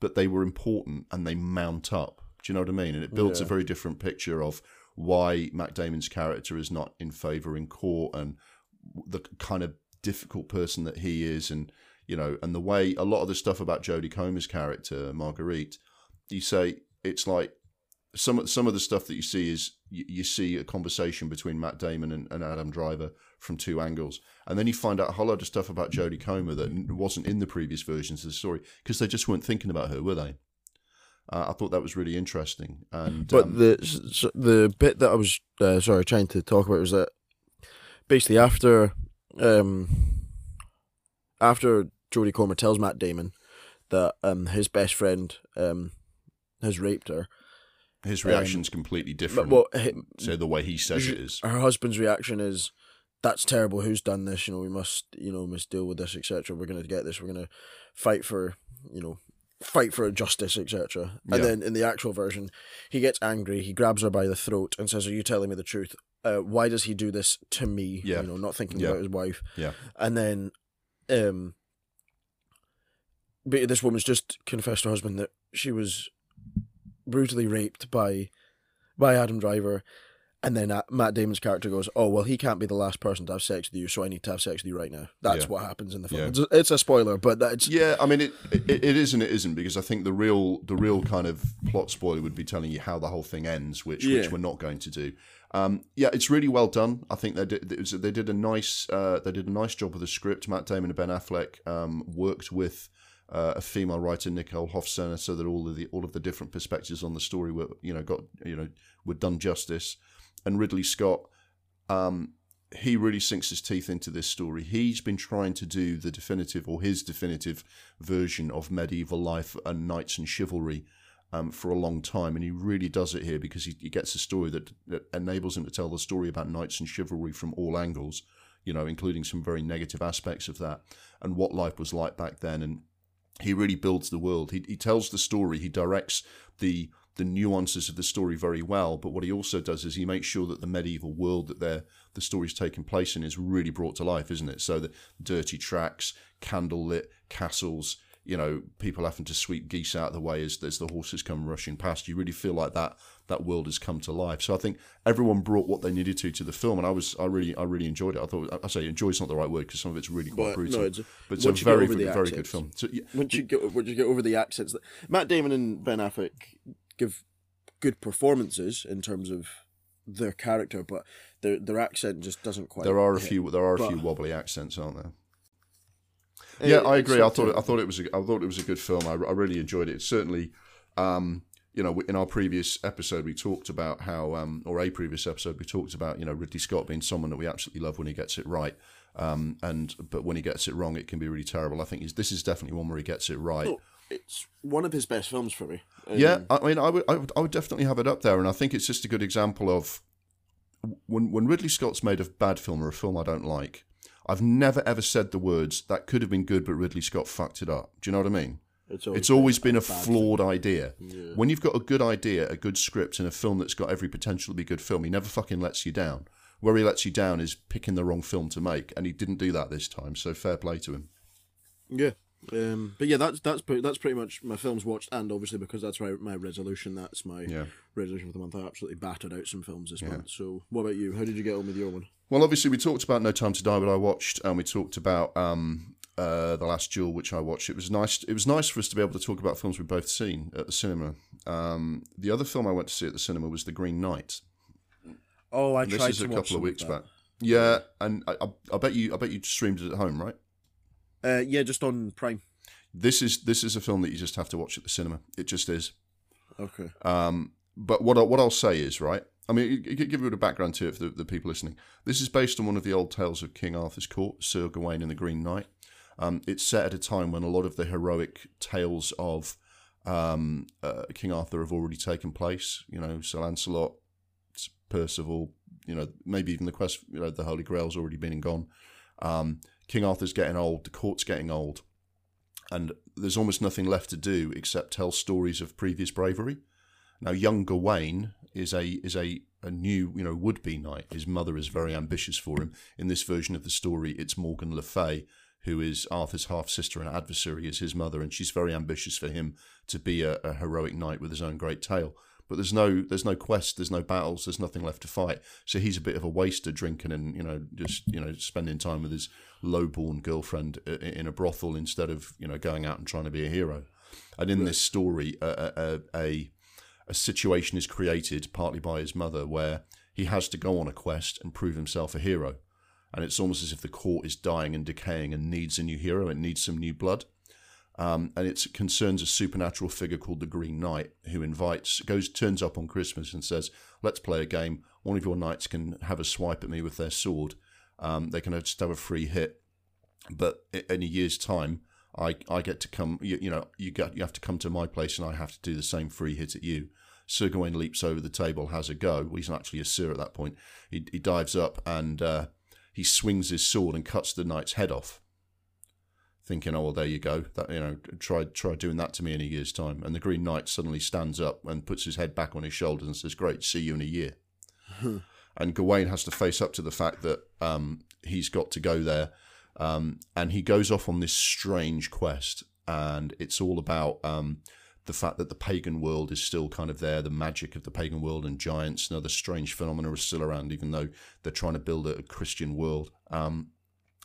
but they were important and they mount up. Do you know what I mean? And it builds a very different picture of why Matt Damon's character is not in favor in court and the kind of difficult person that he is, and you know, and the way a lot of the stuff about Jodie Comer's character Marguerite, you say it's like some some of the stuff that you see is you, see a conversation between Matt Damon and, and Adam Driver from two angles, and then you find out a whole lot of stuff about Jodie Comer that wasn't in the previous versions of the story because they just weren't thinking about her, were they? Uh, I thought that was really interesting, and But um, the the bit that I was uh, sorry trying to talk about was that basically after um after Jodie Comer tells Matt Damon that um his best friend um has raped her, his reaction's completely but different. well, so the way he says it is, her husband's reaction is. That's terrible. Who's done this? You know, we must, you know, must deal with this, etc. We're gonna get this. We're gonna fight for, you know, fight for justice, etc. Yeah. And then in the actual version, he gets angry. He grabs her by the throat and says, "Are you telling me the truth? Uh, why does he do this to me? Yeah. You know, not thinking Yeah. about his wife." Yeah. And then, um, but this woman's just confessed to her husband that she was brutally raped by by Adam Driver. And then uh, Matt Damon's character goes, "Oh well, he can't be the last person to have sex with you, so I need to have sex with you right now." That's Yeah. what happens in the film. Yeah. It's, a, it's a spoiler, but that's Yeah, I mean it, it. It is and it isn't because I think the real the real kind of plot spoiler would be telling you how the whole thing ends, which Yeah. which we're not going to do. Um, yeah, it's really well done. I think they did they did a nice uh, they did a nice job with the script. Matt Damon and Ben Affleck um, worked with uh, a female writer, Nicole Holofcener, so that all of the all of the different perspectives on the story were you know got you know were done justice. And Ridley Scott, um, he really sinks his teeth into this story. He's been trying to do the definitive or his definitive version of medieval life and knights and chivalry um, for a long time, and he really does it here because he, he gets a story that, that enables him to tell the story about knights and chivalry from all angles, you know, including some very negative aspects of that and what life was like back then. And he really builds the world. He, he tells the story. He directs the the nuances of the story very well. But what he also does is he makes sure that the medieval world that they're, the story's taking place in is really brought to life, isn't it? So the dirty tracks, candlelit castles, you know, people having to sweep geese out of the way as, as the horses come rushing past. You really feel like that that world has come to life. So I think everyone brought what they needed to to the film, and I was I really I really enjoyed it. I thought I say enjoy is not the right word because some of it's really quite But, brutal, no, it's- but it's a once you get very very, good film. So, yeah, once you get once you get over the accents, that Matt Damon and Ben Affleck give good performances in terms of their character, but their their accent just doesn't quite. there are a hit. few there are a But- few wobbly accents, aren't there? Yeah, I agree. I thought it, I thought it was a, I thought it was a good film. I, I really enjoyed it. Certainly, um, you know, in our previous episode we talked about how, um, or a previous episode we talked about, you know, Ridley Scott being someone that we absolutely love when he gets it right, um, and but when he gets it wrong, it can be really terrible. I think he's, this is definitely one where he gets it right. Oh, it's one of his best films for me. Um, Yeah, I mean, I would, I would, I would definitely have it up there, and I think it's just a good example of when when Ridley Scott's made a bad film or a film I don't like. I've never ever said the words that could have been good, but Ridley Scott fucked it up. Do you know what I mean? it's It's always been a bad flawed idea. Yeah. When you've got a good idea, a good script, and a film that's got every potential to be a good film, he never fucking lets you down. Where he lets you down is picking the wrong film to make, and he didn't do that this time. So fair play to him. Yeah. Um, but yeah, that's that's pre- that's pretty much my films watched, and obviously because that's my my resolution. That's my Yeah. resolution for the month. I absolutely battered out some films this month. So, what about you? How did you get on with your one? Well, obviously, we talked about No Time to Die, but I watched, and we talked about um, uh, The Last Duel, which I watched. It was nice. It was nice for us to be able to talk about films we've both seen at the cinema. Um, the other film I went to see at the cinema was The Green Knight. Oh, I This tried is to a couple of weeks back. Yeah, and I, I, I bet you, I bet you streamed it at home, right? Uh, yeah, just on Prime. This is this is a film that you just have to watch at the cinema. It just is. Okay. Um, but what I, what I'll say is right. I mean, give a bit of background to it for the, the people listening. This is based on one of the old tales of King Arthur's court, Sir Gawain and the Green Knight. Um, it's set at a time when a lot of the heroic tales of um, uh, King Arthur have already taken place. You know, Sir Lancelot, Percival. You know, maybe even the quest. You know, the Holy Grail's already been and gone. Um, King Arthur's getting old. The court's getting old, and there's almost nothing left to do except tell stories of previous bravery. Now, young Gawain is a is a, a new you know would be knight. His mother is very ambitious for him. In this version of the story, it's Morgan Le Fay, who is Arthur's half sister and adversary, is his mother, and she's very ambitious for him to be a, a heroic knight with his own great tale. But there's no there's no quest, there's no battles, there's nothing left to fight. So he's a bit of a waster, drinking and you know just you know spending time with his lowborn girlfriend in a brothel instead of you know going out and trying to be a hero. And in this story, a, a, a, a situation is created partly by his mother where he has to go on a quest and prove himself a hero. And it's almost as if the court is dying and decaying and needs a new hero. It needs some new blood. Um, and it concerns a supernatural figure called the Green Knight who invites, goes, turns up on Christmas and says, "Let's play a game. One of your knights can have a swipe at me with their sword. Um, they can just have a free hit, but in a year's time, I, I get to come. You, you know, you get you have to come to my place, and I have to do the same free hit at you." Sir Gawain leaps over the table, has a go. Well, he's not actually a sir at that point. He, he dives up and uh, he swings his sword and cuts the knight's head off. thinking, "Oh well, there you go. That you know, try try doing that to me in a year's time." And the Green Knight suddenly stands up and puts his head back on his shoulders and says, "Great, see you in a year." and Gawain has to face up to the fact that um, he's got to go there, um, and he goes off on this strange quest, and it's all about um, the fact that the pagan world is still kind of there, the magic of the pagan world and giants and other strange phenomena are still around, even though they're trying to build a Christian world. Um,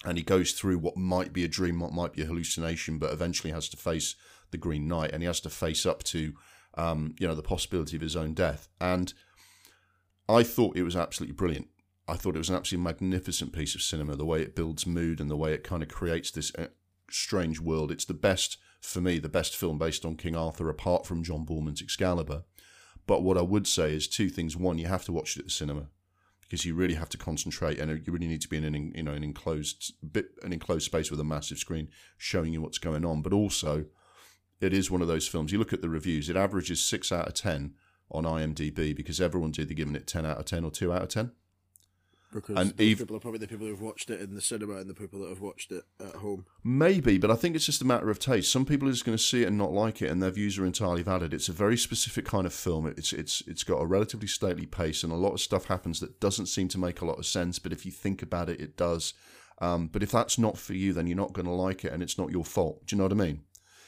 and he goes through what might be a dream, what might be a hallucination, but eventually has to face the Green Knight, and he has to face up to, um, you know, the possibility of his own death. And I thought it was absolutely brilliant. I thought it was an absolutely magnificent piece of cinema. The way it builds mood and the way it kind of creates this uh, strange world. It's the best for me, the best film based on King Arthur, apart from John Boorman's Excalibur. But what I would say is two things. One, you have to watch it at the cinema because you really have to concentrate, and you really need to be in an you know an enclosed bit, an enclosed space with a massive screen showing you what's going on. But also, it is one of those films. You look at the reviews; it averages six out of ten on IMDb because everyone's either giving it ten out of ten or two out of ten. Because And those ev- people are probably the people who've watched it in the cinema and the people that have watched it at home. Maybe, but I think it's just a matter of taste. Some people are just going to see it and not like it, and their views are entirely valid. It's a very specific kind of film. It's it's it's got a relatively stately pace, and a lot of stuff happens that doesn't seem to make a lot of sense. But if you think about it, it does. Um, but if that's not for you, then you're not going to like it, and it's not your fault. Do you know what I mean?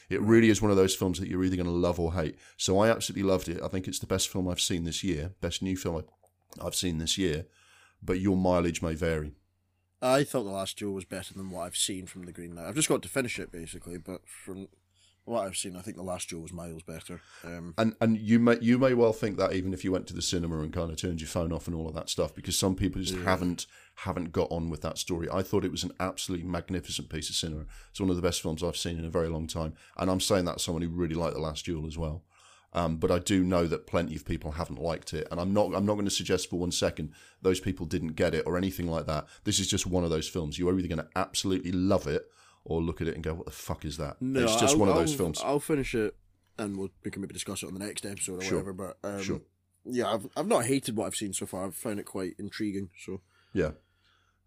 It really is one of those films that you're either going to love or hate. So I absolutely loved it. I think it's the best film I've seen this year, best new film I've seen this year. But your mileage may vary. I thought The Last Duel was better than what I've seen from The Green Knight. I've just got to finish it basically, but from what I've seen, I think The Last Duel was miles better. Um, And and you may you may well think that even if you went to the cinema and kind of turned your phone off and all of that stuff, because some people just haven't haven't got on with that story. I thought it was an absolutely magnificent piece of cinema. It's one of the best films I've seen in a very long time, and I'm saying that as someone who really liked The Last Duel as well. Um, but I do know that plenty of people haven't liked it, and I'm not. I'm not going to suggest for one second those people didn't get it or anything like that. This is just one of those films. You are either going to absolutely love it or look at it and go, "What the fuck is that?" no, it's just I'll- one of those I'll- films. I'll finish it, and we'll, we can maybe discuss it on the next episode or Sure. whatever. But um, Sure. yeah, I've I've not hated what I've seen so far. I've found it quite intriguing. So Yeah.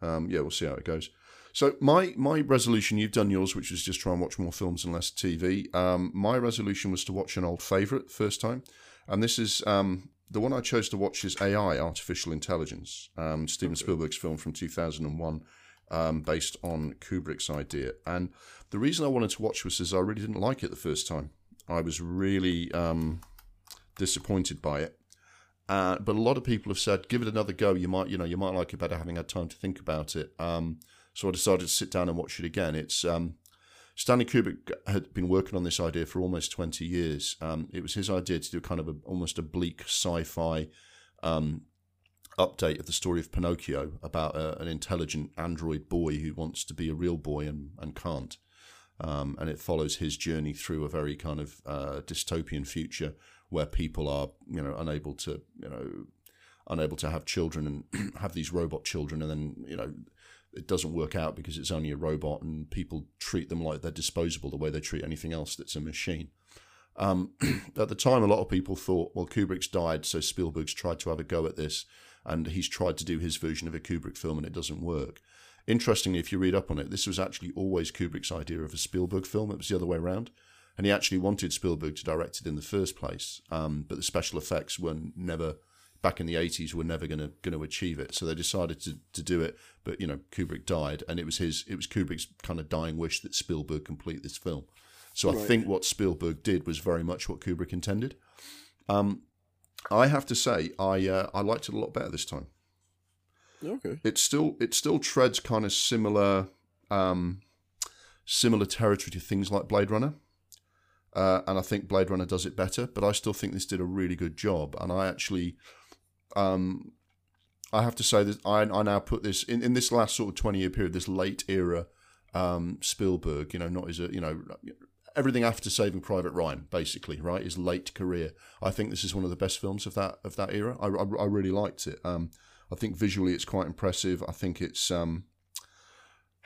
Um, yeah, we'll see how it goes. So my my resolution, you've done yours, which was just try and watch more films and less TV. Um, my resolution was to watch an old favourite first time, and this is um, the one I chose to watch is AI, Artificial Intelligence, um, Steven Spielberg's film from two thousand and one, um, based on Kubrick's idea. And the reason I wanted to watch was is I really didn't like it the first time. I was really um, disappointed by it. Uh, but a lot of people have said, give it another go. You might, you know, you might like it better having had time to think about it. Um, so I decided to sit down and watch it again. It's um, Stanley Kubrick had been working on this idea for almost twenty years. Um, it was his idea to do kind of a, almost a bleak sci-fi um, update of the story of Pinocchio about a, an intelligent android boy who wants to be a real boy and, and can't. Um, and it follows his journey through a very kind of uh, dystopian future where people are, you know, unable to, you know, unable to have children and have these robot children, and then you know, it doesn't work out because it's only a robot, and people treat them like they're disposable the way they treat anything else that's a machine. Um, at the time, a lot of people thought, well, Kubrick's died, so Spielberg's tried to have a go at this, and he's tried to do his version of a Kubrick film, and it doesn't work. Interestingly, if you read up on it, this was actually always Kubrick's idea of a Spielberg film. It was the other way around. And he actually wanted Spielberg to direct it in the first place, um, but the special effects were never back in the 80s were never going to going to achieve it so they decided to, to do it but you know Kubrick died and it was his it was Kubrick's kind of dying wish that Spielberg complete this film so I think what Spielberg did was very much what Kubrick intended um, I have to say I uh, I liked it a lot better this time okay, it still it still treads kind of similar um, similar territory to things like Blade Runner. Uh, and I think Blade Runner does it better, but I still think this did a really good job. And I actually, um, I have to say that I, I now put this in, in this last sort of twenty year period, this late era um, Spielberg. You know, not as a you know everything after Saving Private Ryan, basically, right? His late career. I think this is one of the best films of that of that era. I, I, I really liked it. Um, I think visually it's quite impressive. I think it's um,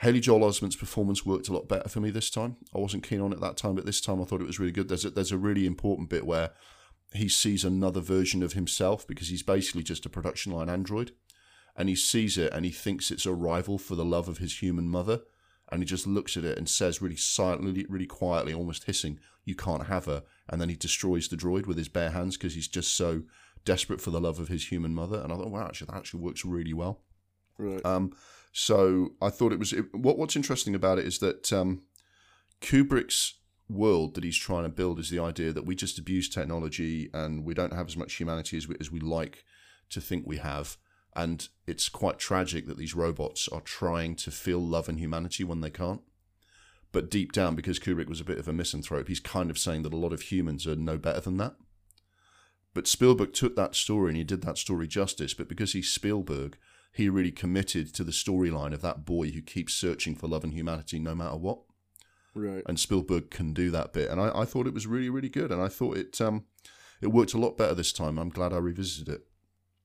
Haley Joel Osment's performance worked a lot better for me this time. I wasn't keen on it that time, but this time I thought it was really good. There's a, there's a really important bit where he sees another version of himself because he's basically just a production line android, and he sees it and he thinks it's a rival for the love of his human mother, and he just looks at it and says really silently, really quietly, almost hissing, "You can't have her." And then he destroys the droid with his bare hands because he's just so desperate for the love of his human mother. And I thought, wow, actually, that actually works really well. Right. Um, so I thought it was it, what what's interesting about it is that um, Kubrick's world that he's trying to build is the idea that we just abuse technology and we don't have as much humanity as we, as we like to think we have. And it's quite tragic that these robots are trying to feel love and humanity when they can't. But deep down, because Kubrick was a bit of a misanthrope, he's kind of saying that a lot of humans are no better than that. But Spielberg took that story and he did that story justice. But because he's Spielberg, he really committed to the storyline of that boy who keeps searching for love and humanity no matter what. Right. And Spielberg can do that bit, and I, I thought it was really, really good, and I thought it um, it worked a lot better this time. I'm glad I revisited it.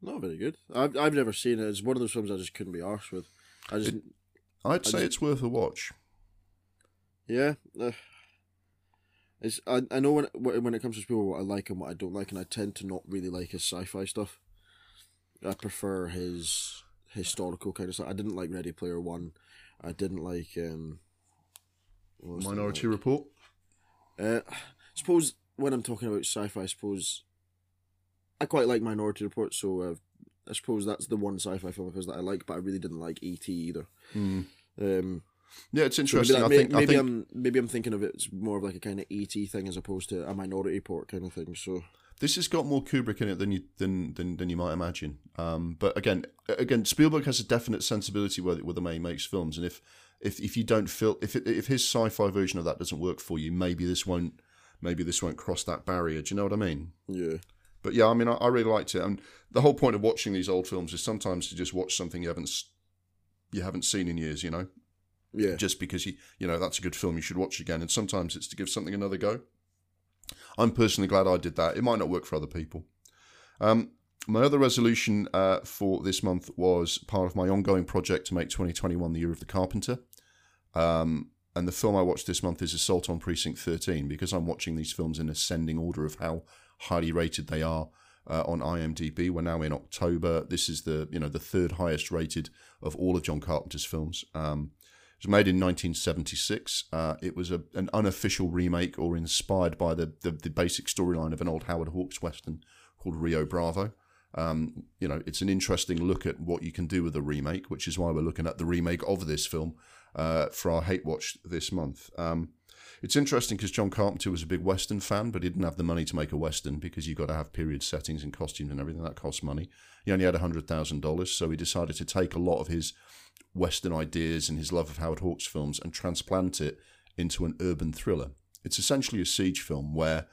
Not very good. I've I've never seen it. It's one of those films I just couldn't be arsed with. I just I'd I say just- it's worth a watch. yeah. Uh, it's I, I know when when when it comes to Spielberg what I like and what I don't like, and I tend to not really like his sci-fi stuff. I prefer his historical kind of stuff. I didn't like Ready Player One. I didn't like um. Minority? Report. Uh, suppose when I'm talking about sci-fi, I suppose I quite like Minority Report, so uh, I suppose that's the one sci-fi film of his that I like, but I really didn't like E.T. either. Hmm. Um, Yeah, it's so maybe, interesting. I think. maybe I think am maybe I'm thinking of it as more of like a kind of E.T. thing as opposed to a Minority Report kind of thing. So this has got more Kubrick in it than you than than, than you might imagine. Um, but again, again, Spielberg has a definite sensibility with with the way he makes films, and if if if you don't feel if it, if his sci-fi version of that doesn't work for you, maybe this won't maybe this won't cross that barrier. Do you know what I mean? yeah, But yeah, I mean, I, I really liked it, and the whole point of watching these old films is sometimes to just watch something you haven't you haven't seen in years. You know, yeah, just because you you know that's a good film you should watch again, and sometimes it's to give something another go. I'm personally glad I did that. It might not work for other people. Um, my other resolution uh, for this month was part of my ongoing project to make 2021 the year of the carpenter. Um, and the film I watched this month is Assault on Precinct 13 because I'm watching these films in ascending order of how highly rated they are uh, on IMDb. We're now in October. This is the you know the third highest rated of all of John Carpenter's films. Um, it was made in 1976. Uh, it was a, an unofficial remake or inspired by the, the, the basic storyline of an old Howard Hawks western called Rio Bravo. Um, you know, it's an interesting look at what you can do with a remake, which is why we're looking at the remake of this film uh, for our Hate Watch this month. Um, it's interesting because John Carpenter was a big Western fan, but he didn't have the money to make a Western because you've got to have period settings and costumes and everything. That costs money. He only had $100,000, so he decided to take a lot of his Western ideas and his love of Howard Hawks films and transplant it into an urban thriller. It's essentially a siege film where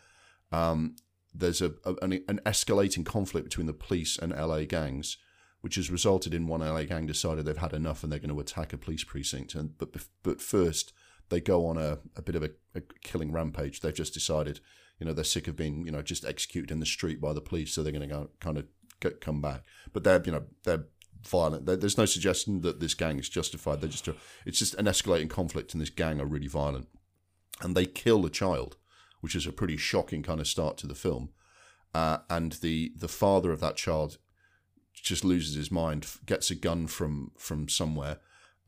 um, there's a, a an, an escalating conflict between the police and LA gangs, which has resulted in one LA gang decided they've had enough and they're going to attack a police precinct. And but but first they go on a, a bit of a, a killing rampage. They've just decided, you know, they're sick of being you know just executed in the street by the police, so they're going to go kind of get, come back. But they're you know they're violent. There- There's no suggestion that this gang is justified. They're just it's just an escalating conflict, and this gang are really violent, and they kill a child, which is a pretty shocking kind of start to the film. Uh, and the the father of that child just loses his mind, gets a gun from from somewhere,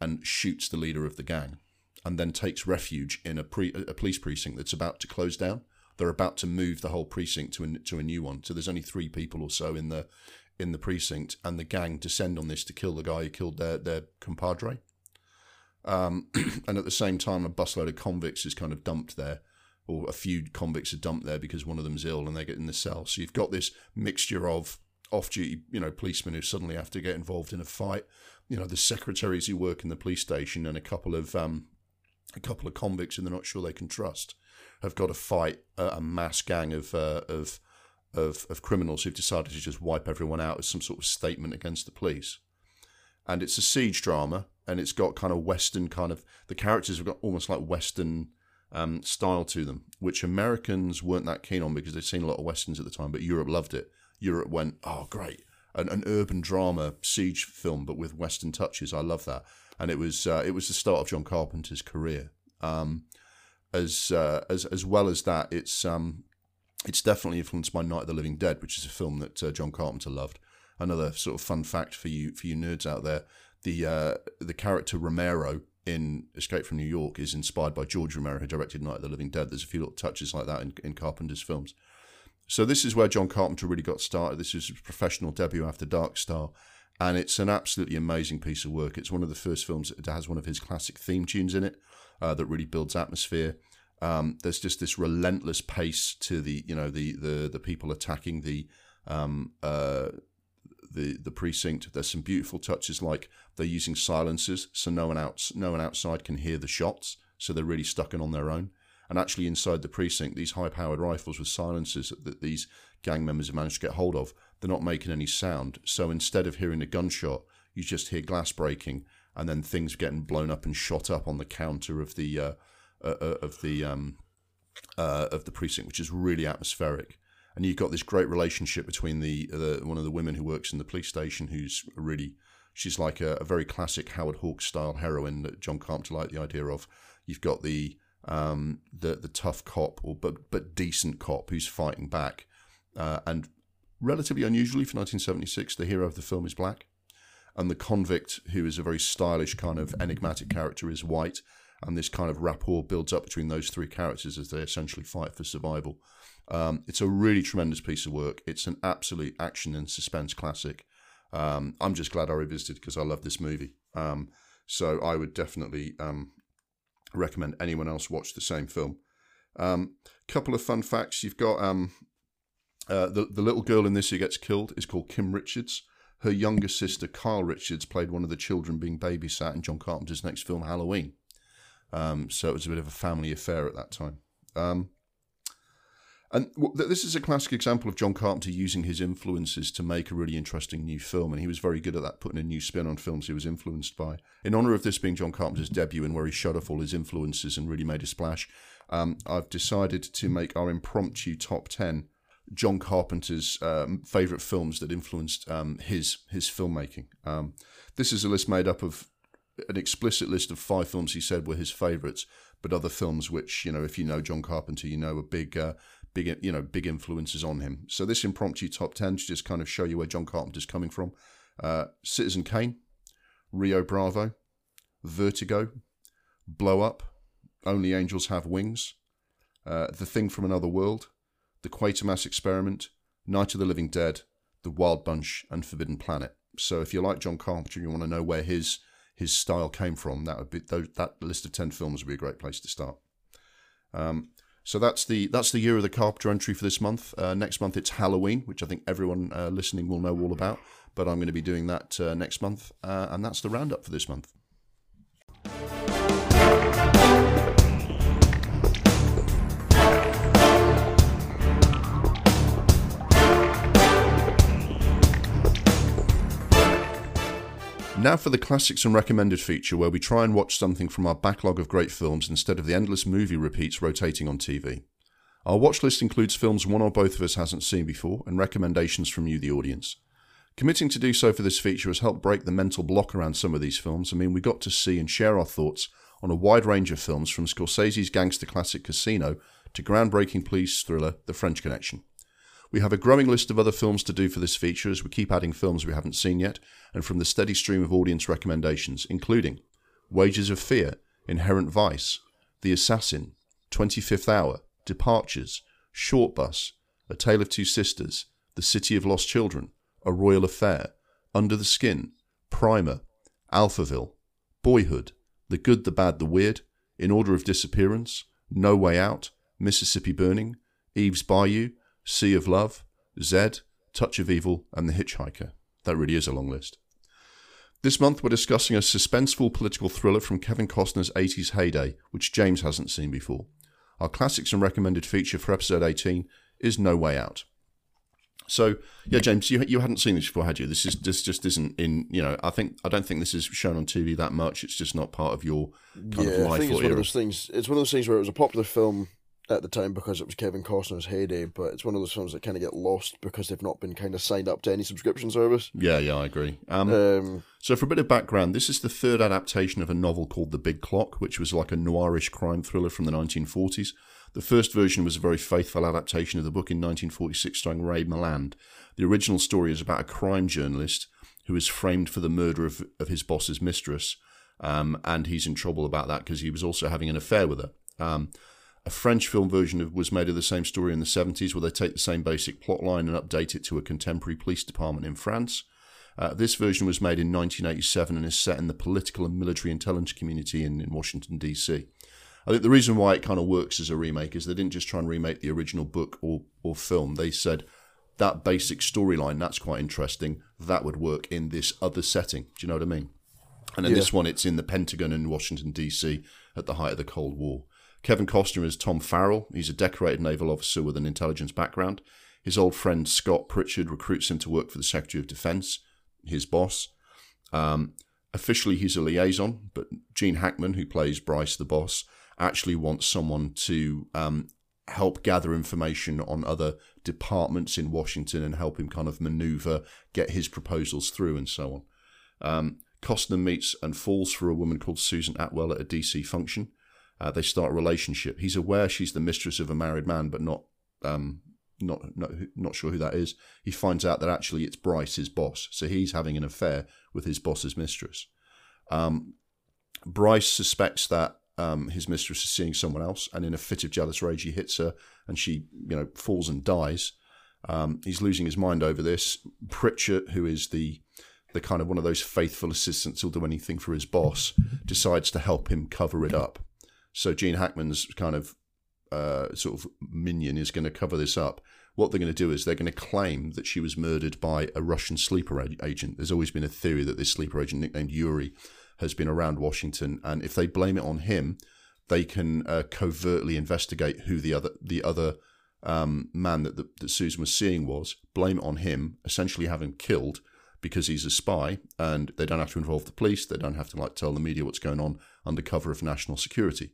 and shoots the leader of the gang, and then takes refuge in a pre a police precinct that's about to close down. They're about to move the whole precinct to a, to a new one. So there's only three people or so in the in the precinct, and the gang descend on this to kill the guy who killed their their compadre. Um, and at the same time, a busload of convicts is kind of dumped there, or a few convicts are dumped there because one of them's ill and they get in the cell. So you've got this mixture of off-duty, you know, policemen who suddenly have to get involved in a fight. You know, the secretaries who work in the police station and a couple of um, a couple of convicts who they're not sure they can trust have got to fight a, a mass gang of uh, of of of criminals who've decided to just wipe everyone out as some sort of statement against the police. And it's a siege drama, and it's got kind of Western kind of the characters have got almost like Western um, style to them, which Americans weren't that keen on because they'd seen a lot of westerns at the time, but Europe loved it. Europe went, oh great, an, an urban drama siege film, but with Western touches. I love that, and it was uh, it was the start of John Carpenter's career. Um, as uh, as as well as that, it's um, it's definitely influenced by Night of the Living Dead, which is a film that uh, John Carpenter loved. Another sort of fun fact for you for you nerds out there: the uh, the character Romero in Escape from New York is inspired by George Romero, who directed Night of the Living Dead. There's a few little touches like that in, in Carpenter's films. So this is where John Carpenter really got started. This is his professional debut after Dark Star, and it's an absolutely amazing piece of work. It's one of the first films that has one of his classic theme tunes in it uh, that really builds atmosphere. Um, there's just this relentless pace to the you know the the the people attacking the um, uh, the the precinct. There's some beautiful touches like they're using silencers, so no one outs no one outside can hear the shots. So they're really stuck in on their own. And actually, inside the precinct, these high-powered rifles with silencers that these gang members have managed to get hold of, they're not making any sound. So instead of hearing a gunshot, you just hear glass breaking and then things getting blown up and shot up on the counter of the uh, uh, uh of the um, uh, of the precinct, which is really atmospheric and you've got this great relationship between the, the one of the women who works in the police station, who's really she's like a, a very classic Howard Hawks style heroine that John Carpenter liked the idea of. You've got the um, the the tough cop or but but decent cop who's fighting back, uh, and relatively unusually for 1976, the hero of the film is black, and the convict who is a very stylish kind of enigmatic character is white, and this kind of rapport builds up between those three characters as they essentially fight for survival. Um, it's a really tremendous piece of work. It's an absolute action and suspense classic. Um, I'm just glad I revisited because I love this movie. Um, so I would definitely um, recommend anyone else watch the same film. Um, couple of fun facts. You've got um, uh, the the little girl in this who gets killed is called Kim Richards. Her younger sister Kyle Richards played one of the children being babysat in John Carpenter's next film Halloween. so it was a bit of a family affair at that time. And this is a classic example of John Carpenter using his influences to make a really interesting new film, and he was very good at that, putting a new spin on films he was influenced by. In honor of this being John Carpenter's debut and where he shut off all his influences and really made a splash, um, I've decided to make our impromptu top ten John Carpenter's um, favorite films that influenced um, his his filmmaking. Um, this is a list made up of an explicit list of five films he said were his favorites, but other films which you know, if you know John Carpenter, you know are big. Uh, big you know big influences on him. So this impromptu top ten to just kind of show you where John Carpenter's coming from. Uh, Citizen Kane, Rio Bravo, Vertigo, Blow Up, Only Angels Have Wings, uh, The Thing from Another World, The Quatermass Experiment, Night of the Living Dead, The Wild Bunch, and Forbidden Planet. So if you like John Carpenter and you want to know where his his style came from, that would be that list of ten films would be a great place to start. Um, so that's the that's the year of the Carpenter entry for this month. Uh, next month it's Halloween, which I think everyone uh, listening will know all about. But I'm going to be doing that uh, next month, uh, and that's the roundup for this month. Now for the classics and recommended feature where we try and watch something from our backlog of great films instead of the endless movie repeats rotating on TV. Our watch list includes films one or both of us hasn't seen before and recommendations from you, the audience. Committing to do so for this feature has helped break the mental block around some of these films. I mean, we got to see and share our thoughts on a wide range of films from Scorsese's gangster classic Casino to groundbreaking police thriller The French Connection. We have a growing list of other films to do for this feature as we keep adding films we haven't seen yet, and from the steady stream of audience recommendations, including Wages of Fear, Inherent Vice, The Assassin, 25th Hour, Departures, Short Bus, A Tale of Two Sisters, The City of Lost Children, A Royal Affair, Under the Skin, Primer, Alphaville, Boyhood, The Good, the Bad, the Weird, In Order of Disappearance, No Way Out, Mississippi Burning, Eve's Bayou, Sea of Love, Zed, Touch of Evil, and The Hitchhiker. That really is a long list. This month, we're discussing a suspenseful political thriller from Kevin Costner's 80s heyday, which James hasn't seen before. Our classics and recommended feature for episode 18 is No Way Out. So, yeah, James, you you hadn't seen this before, had you? This is this just isn't in. You know, I think I don't think this is shown on TV that much. It's just not part of your kind yeah, of life I think it's one era. of those things. It's one of those things where it was a popular film at the time because it was Kevin Costner's heyday, but it's one of those films that kind of get lost because they've not been kind of signed up to any subscription service. Yeah, yeah, I agree. Um, Um, So, for a bit of background, this is the third adaptation of a novel called The Big Clock, which was like a noirish crime thriller from the 1940s. The first version was a very faithful adaptation of the book in 1946, starring Ray Milland. The original story is about a crime journalist who is framed for the murder of, of his boss's mistress. um, and he's in trouble about that because he was also having an affair with her. Um, a French film version of, was made of the same story in the 70s, where they take the same basic plot line and update it to a contemporary police department in France. Uh, this version was made in 1987 and is set in the political and military intelligence community in, in Washington, D.C. I think the reason why it kind of works as a remake is they didn't just try and remake the original book or, or film. They said that basic storyline, that's quite interesting. That would work in this other setting. Do you know what I mean? And in Yeah. this one, it's in the Pentagon in Washington, D.C. at the height of the Cold War. Kevin Costner is Tom Farrell. He's a decorated naval officer with an intelligence background. His old friend Scott Pritchard recruits him to work for the Secretary of Defense, his boss. Um, officially, he's a liaison, but Gene Hackman, who plays Bryce, the boss, actually wants someone to um, help gather information on other departments in Washington and help him kind of maneuver, get his proposals through, and so on. Um, Costner meets and falls for a woman called Susan Atwell at a DC function. Uh, they start a relationship. He's aware she's the mistress of a married man, but not um, not not not sure who that is. He finds out that actually it's Bryce, his boss. So he's having an affair with his boss's mistress. Um, Bryce suspects that um, his mistress is seeing someone else, and in a fit of jealous rage, he hits her, and she, you know, falls and dies. Um, he's losing his mind over this. Pritchard, who is the the kind of one of those faithful assistants who'll do anything for his boss, decides to help him cover it up. So Gene Hackman's kind of uh, sort of minion is going to cover this up. What they're going to do is they're going to claim that she was murdered by a Russian sleeper agent. There's always been a theory that this sleeper agent, nicknamed Yuri, has been around Washington, and if they blame it on him, they can uh, covertly investigate who the other the other um, man that, that that Susan was seeing was. Blame it on him, essentially have him killed because he's a spy, and they don't have to involve the police. They don't have to like tell the media what's going on under cover of national security.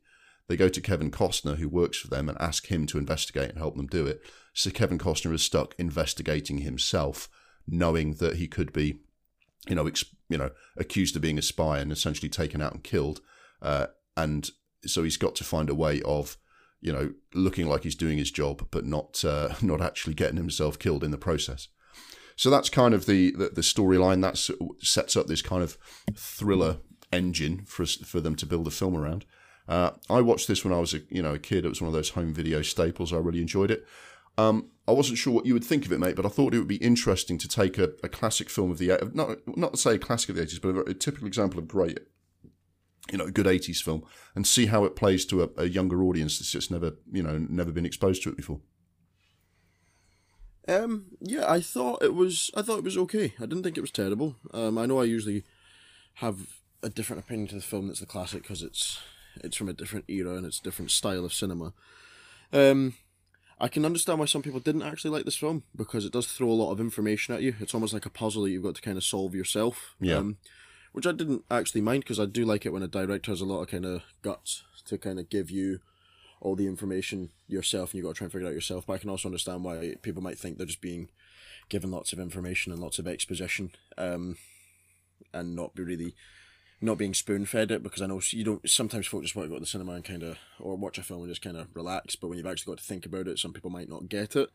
They go to Kevin Costner, who works for them, and ask him to investigate and help them do it. So Kevin Costner is stuck investigating himself, knowing that he could be, you know, you know, accused of being a spy and essentially taken out and killed. Uh, and so he's got to find a way of, you know, looking like he's doing his job, but not uh, not actually getting himself killed in the process. So that's kind of the the, the storyline. That sets up this kind of thriller engine for for them to build a film around. Uh, I watched this when I was a you know a kid. It was one of those home video staples. I really enjoyed it. Um, I wasn't sure what you would think of it, mate, but I thought it would be interesting to take a, a classic film of the not not to say a classic of the eighties, but a, a typical example of great, you know, a good eighties film, and see how it plays to a, a younger audience that's just never you know never been exposed to it before. Um, yeah, I thought it was. I thought it was okay. I didn't think it was terrible. Um, I know I usually have a different opinion to the film that's the classic because it's it's from a different era and it's a different style of cinema. Um, I can understand why some people didn't actually like this film because it does throw a lot of information at you. It's almost like a puzzle that you've got to kind of solve yourself. Yeah. Um, which I didn't actually mind because I do like it when a director has a lot of kind of guts to kind of give you all the information yourself and you've got to try and figure it out yourself. But I can also understand why people might think they're just being given lots of information and lots of exposition um, and not be really not being spoon fed it because I know you don't sometimes folk just want to go to the cinema and kind of or watch a film and just kind of relax but when you've actually got to think about it some people might not get it.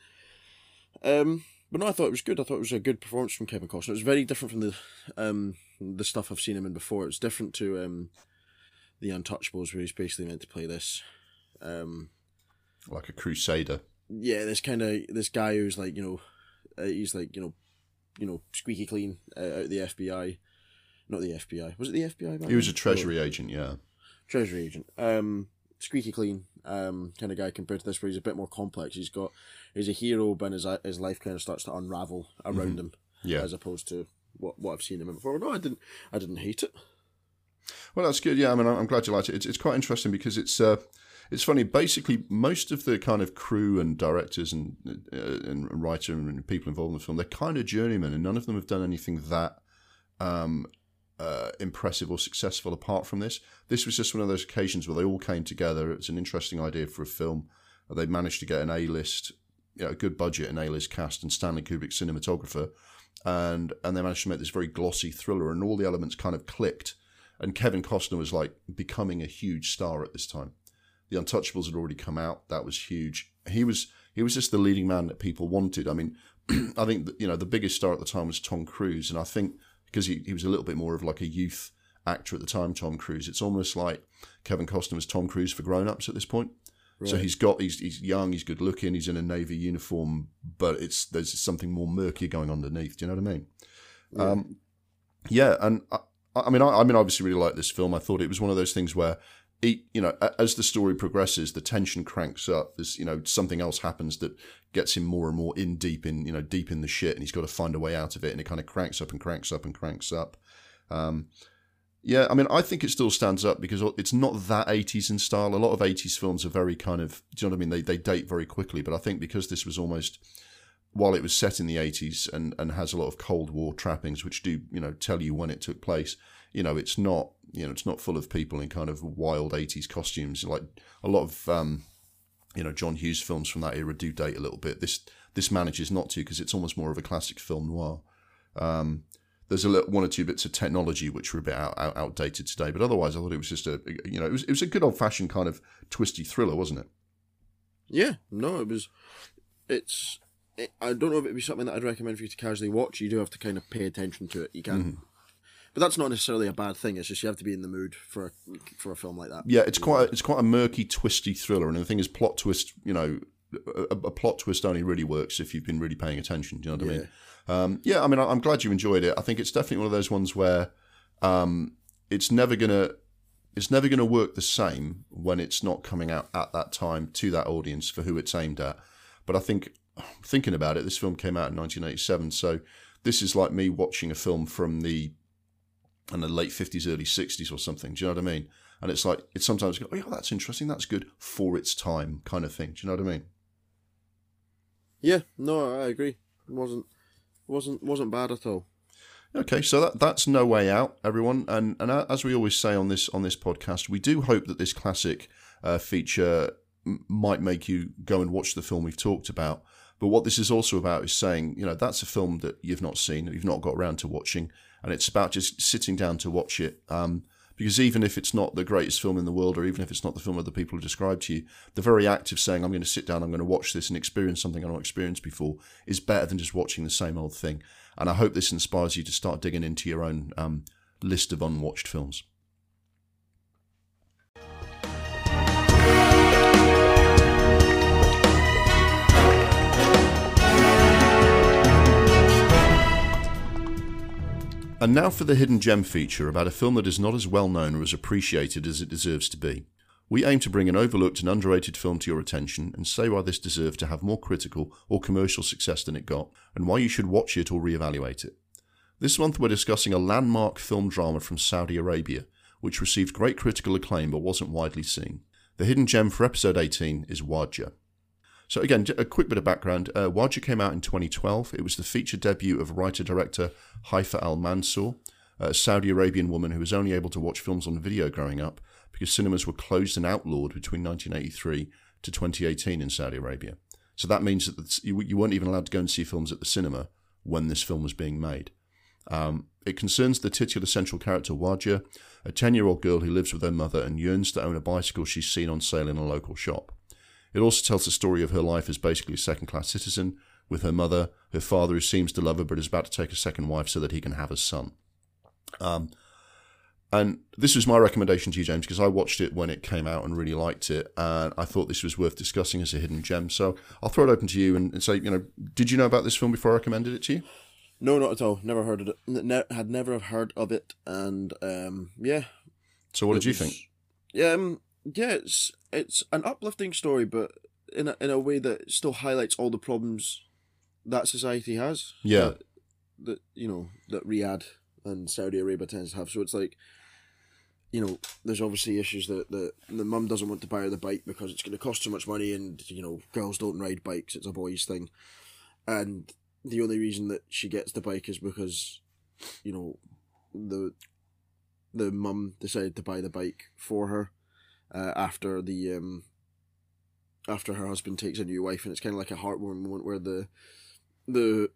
Um but no I thought it was good. I thought it was a good performance from Kevin Costner. It was very different from the um the stuff I've seen him in before. It's different to um the Untouchables where he's basically meant to play this um Like a crusader. yeah, this kind of this guy who's like you know, uh, he's like you know, you know, squeaky clean uh, out of the FBI, not the FBI. Was it the FBI? He was a treasury agent, yeah. Treasury agent. Um, squeaky clean. Um, kind of guy compared to this, where he's a bit more complex. He's got he's a hero, but his his life kind of starts to unravel around him, Yeah. as opposed to what what I've seen him in before. No, I didn't. I didn't hate it. Well, that's good. Yeah, I mean, I'm I'm glad you liked it. It's, it's quite interesting because it's uh, it's funny. Basically, most of the kind of crew and directors and uh, and writer and people involved in the film, they're kind of journeymen, and none of them have done anything that um, uh, impressive or successful apart from this. This was just one of those occasions where they all came together. It's an interesting idea for a film. They managed to get an A-list, you know, a good budget, an A-list cast, and Stanley Kubrick cinematographer, and and they managed to make this very glossy thriller, and all the elements kind of clicked and Kevin Costner was like becoming a huge star at this time. The Untouchables had already come out; that was huge. He was he was just the leading man that people wanted. I mean, I think you know the biggest star at the time was Tom Cruise, and I think because he, he was a little bit more of like a youth actor at the time, Tom Cruise. It's almost like Kevin Costner was Tom Cruise for grown ups at this point. So he's got he's he's young, he's good looking, he's in a navy uniform, but it's there's something more murky going underneath. Do you know what I mean? Yeah. Um, yeah, and I, I mean, I, I mean, obviously, really like this film. I thought it was one of those things where, it, you know, as the story progresses, the tension cranks up. There's, you know, something else happens that gets him more and more in deep in, you know, deep in the shit, and he's got to find a way out of it, and it kind of cranks up and cranks up and cranks up. Um, yeah, I mean, I think it still stands up because it's not that 80s in style. A lot of 80s films are very kind of, do you know what I mean? They, they date very quickly, but I think because this was almost, while it was set in the 80s and, and has a lot of Cold War trappings, which do, you know, tell you when it took place, you know, it's not, you know, it's not full of people in kind of wild 80s costumes. Like a lot of, um, you know, John Hughes films from that era do date a little bit. This, this manages not to because it's almost more of a classic film noir. Um, there's a little, one or two bits of technology which were a bit out, out, outdated today, but otherwise, I thought it was just a you know it was it was a good old fashioned kind of twisty thriller, wasn't it? Yeah, no, it was. It's. It, I don't know if it'd be something that I'd recommend for you to casually watch. You do have to kind of pay attention to it. You can't. But that's not necessarily a bad thing. It's just you have to be in the mood for a, for a film like that. Yeah, it's quite a, it's quite a murky, twisty thriller, and the thing is, plot twist. You know, a, a plot twist only really works if you've been really paying attention. Do you know what I mean? Um, yeah, I mean, I- I'm glad you enjoyed it. I think it's definitely one of those ones where um, it's never gonna it's never gonna work the same when it's not coming out at that time to that audience for who it's aimed at. But I think thinking about it, this film came out in 1987, so this is like me watching a film from the in the late 50s, early 60s or something. Do you know what I mean? And it's like it's sometimes go, oh yeah, that's interesting, that's good for its time, kind of thing. Do you know what I mean? Yeah, no, I agree. It wasn't wasn't wasn't bad at all. Okay, so that that's no way out, everyone. And and as we always say on this on this podcast, we do hope that this classic uh, feature m- might make you go and watch the film we've talked about. But what this is also about is saying, you know, that's a film that you've not seen, that you've not got around to watching, and it's about just sitting down to watch it. Um, because even if it's not the greatest film in the world, or even if it's not the film that the people have described to you, the very act of saying, I'm going to sit down, I'm going to watch this and experience something I've not experienced before is better than just watching the same old thing. And I hope this inspires you to start digging into your own um, list of unwatched films. And now for the Hidden Gem feature about a film that is not as well known or as appreciated as it deserves to be. We aim to bring an overlooked and underrated film to your attention and say why this deserved to have more critical or commercial success than it got, and why you should watch it or reevaluate it. This month we're discussing a landmark film drama from Saudi Arabia, which received great critical acclaim but wasn't widely seen. The Hidden Gem for episode 18 is Wadjda. So again, a quick bit of background. Uh, came out in 2012. It was the feature debut of writer-director Haifa Al-Mansour, a Saudi Arabian woman who was only able to watch films on video growing up because cinemas were closed and outlawed between 1983 to 2018 in Saudi Arabia. So that means that you, weren't even allowed to go and see films at the cinema when this film was being made. Um, it concerns the titular central character Wadjda, a 10 year old girl who lives with her mother and yearns to own a bicycle she's seen on sale in a local shop. It also tells the story of her life as basically a second class citizen, with her mother, her father who seems to love her but is about to take a second wife so that he can have a son. Um, and this was my recommendation to you, James, because I watched it when it came out and really liked it, and I thought this was worth discussing as a hidden gem. So I'll throw it open to you and, and say, you know, did you know about this film before I recommended it to you? No, not at all. Never heard of it. Ne- had never heard of it, and um, yeah. So what did you was- think? Yeah, um, yeah. It's it's an uplifting story, but in a, in a way that still highlights all the problems that society has. Yeah. That, that you know that Riyadh and Saudi Arabia tends to have. So it's like. You know, there's obviously issues that the the mum doesn't want to buy her the bike because it's going to cost too much money, and you know, girls don't ride bikes; it's a boys' thing. And the only reason that she gets the bike is because, you know, the the mum decided to buy the bike for her uh, after the um after her husband takes a new wife, and it's kind of like a heartwarming moment where the the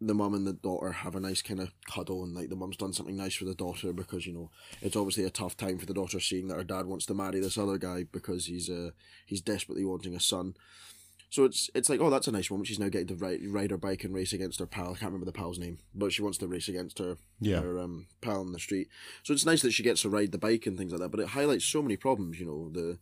the mum and the daughter have a nice kind of cuddle, and like the mum's done something nice for the daughter because you know it's obviously a tough time for the daughter seeing that her dad wants to marry this other guy because he's uh he's desperately wanting a son. So it's it's like, oh, that's a nice woman. She's now getting to ride, ride her bike and race against her pal. I can't remember the pal's name, but she wants to race against her Yeah. her um, pal in the street. So it's nice that she gets to ride the bike and things like that. But it highlights so many problems. You know, the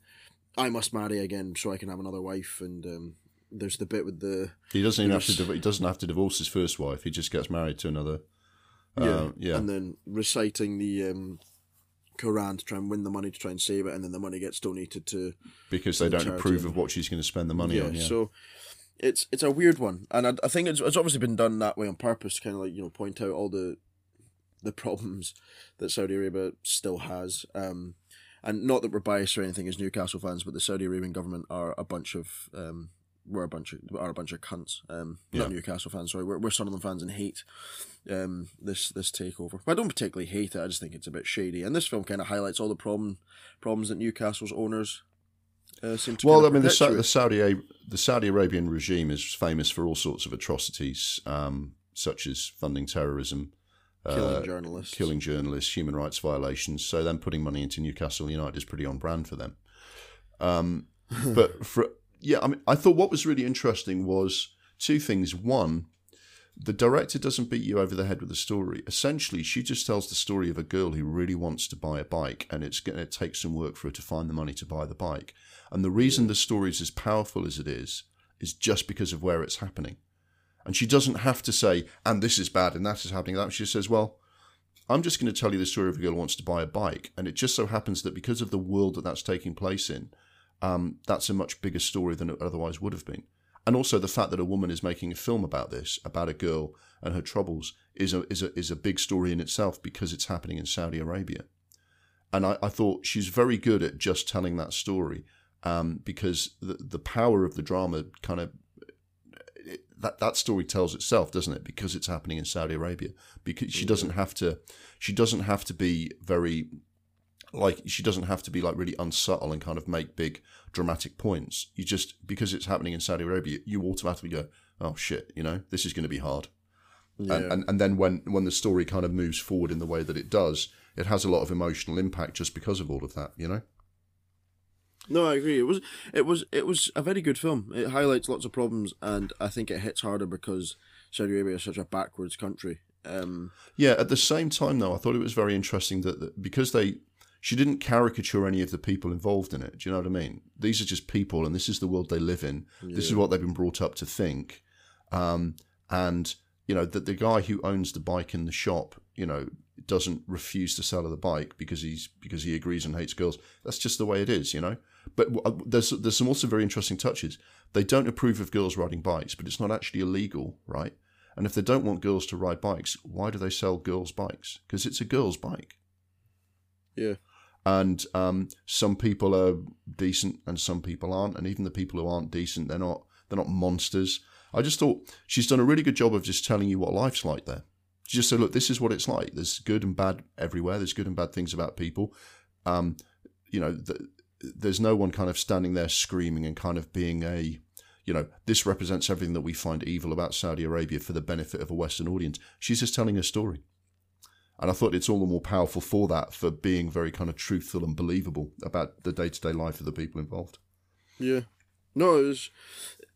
I must marry again so I can have another wife, and um, there's the bit with the He doesn't even have to. Div- He doesn't have to divorce his first wife. He just gets married to another. Uh, yeah. and then reciting the um, Quran to try and win the money to try and save it, and then the money gets donated to because they the don't charity. approve of what she's going to spend the money yeah, on. Yeah. So it's it's a weird one, and I, I think it's it's obviously been done that way on purpose to kind of like you know point out all the the problems that Saudi Arabia still has. Um, and not that we're biased or anything as Newcastle fans, but the Saudi Arabian government are a bunch of um, we're a bunch of are a bunch of cunts. Um, not Newcastle fans, sorry. We're, we're Sunderland fans and hate um this this takeover. I don't particularly hate it. I just think it's a bit shady. And this film kind of highlights all the problem problems that Newcastle's owners uh, seem to. Well, I mean, the, Sa- the Saudi the Saudi Arabian regime is famous for all sorts of atrocities, um, such as funding terrorism, killing uh, journalists. killing journalists, human rights violations. So then putting money into Newcastle United is pretty on brand for them. Um, but for yeah, I mean, I thought what was really interesting was two things. One, the director doesn't beat you over the head with the story. Essentially, she just tells the story of a girl who really wants to buy a bike, and it's going to take some work for her to find the money to buy the bike. And the reason the story is as powerful as it is is just because of where it's happening. And she doesn't have to say, and this is bad and that is happening. That she says, well, I'm just going to tell you the story of a girl who wants to buy a bike. And it just so happens that because of the world that that's taking place in, um, that's a much bigger story than it otherwise would have been. And also the fact that a woman is making a film about this, about a girl and her troubles, is a is a is a big story in itself because it's happening in Saudi Arabia. And I, I thought she's very good at just telling that story um, because the the power of the drama kind of it, that that story tells itself, doesn't it? Because it's happening in Saudi Arabia. Because she doesn't have to, she doesn't have to be very like she doesn't have to be like really unsubtle and kind of make big dramatic points. You just because it's happening in Saudi Arabia, you automatically go, oh shit, you know, this is going to be hard. Yeah. And, and and then when when the story kind of moves forward in the way that it does, it has a lot of emotional impact just because of all of that, you know. No, I agree. It was it was it was a very good film. It highlights lots of problems, and I think it hits harder because Saudi Arabia is such a backwards country. Um, Yeah, at the same time, though, I thought it was very interesting that, that because they, she didn't caricature any of the people involved in it. Do you know what I mean? These are just people, and this is the world they live in. This is what they've been brought up to think. Um, and you know that the guy who owns the bike in the shop, you know, doesn't refuse to sell her the bike because he's because he agrees and hates girls. That's just the way it is, you know. But there's there's some also very interesting touches. They don't approve of girls riding bikes, but it's not actually illegal, right? And if they don't want girls to ride bikes, why do they sell girls' bikes? Because it's a girl's bike. yeah, And um, some people are decent, and some people aren't. And even the people who aren't decent, they're not they're not monsters. I just thought she's done a really good job of just telling you what life's like there. She just said, "Look, this is what it's like. There's good and bad everywhere. There's good and bad things about people. Um, you know, th- there's no one kind of standing there screaming and kind of being a, you know, this represents everything that we find evil about Saudi Arabia for the benefit of a Western audience. She's just telling a story. And I thought it's all the more powerful for that, for being very kind of truthful and believable about the day to day life of the people involved. yeah. No, it was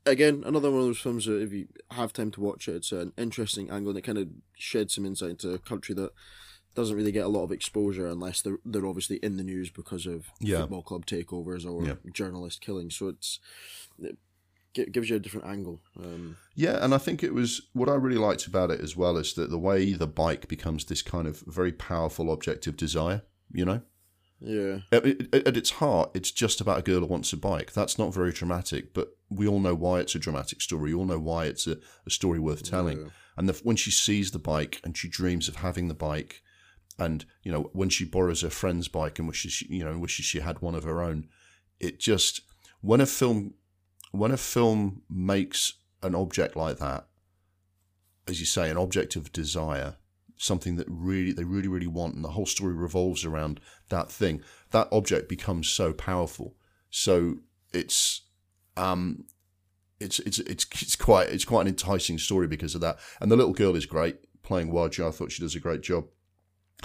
again another one of those films that if you have time to watch it, it's an interesting angle and it kind of sheds some insight into a country that doesn't really get a lot of exposure unless they're they're obviously in the news because of Yeah. football club takeovers or Yeah. journalist killings. So it's gives you a different angle. Um, Yeah, and I think it was what I really liked about it as well is that the way the bike becomes this kind of very powerful object of desire, you know? yeah, At, at- its heart, it's just about a girl who wants a bike. That's not very dramatic, but we all know why it's a dramatic story. We all know why it's a, a story worth telling. Yeah. And the, when she sees the bike and she dreams of having the bike, and you know when she borrows her friend's bike and wishes she, you know wishes she had one of her own, it just when a film when a film makes an object like that, as you say, an object of desire, something that really they really really want, and the whole story revolves around that thing. That object becomes so powerful. So it's um, it's it's it's it's quite it's quite an enticing story because of that. And the little girl is great playing Wadjda. I thought she does a great job.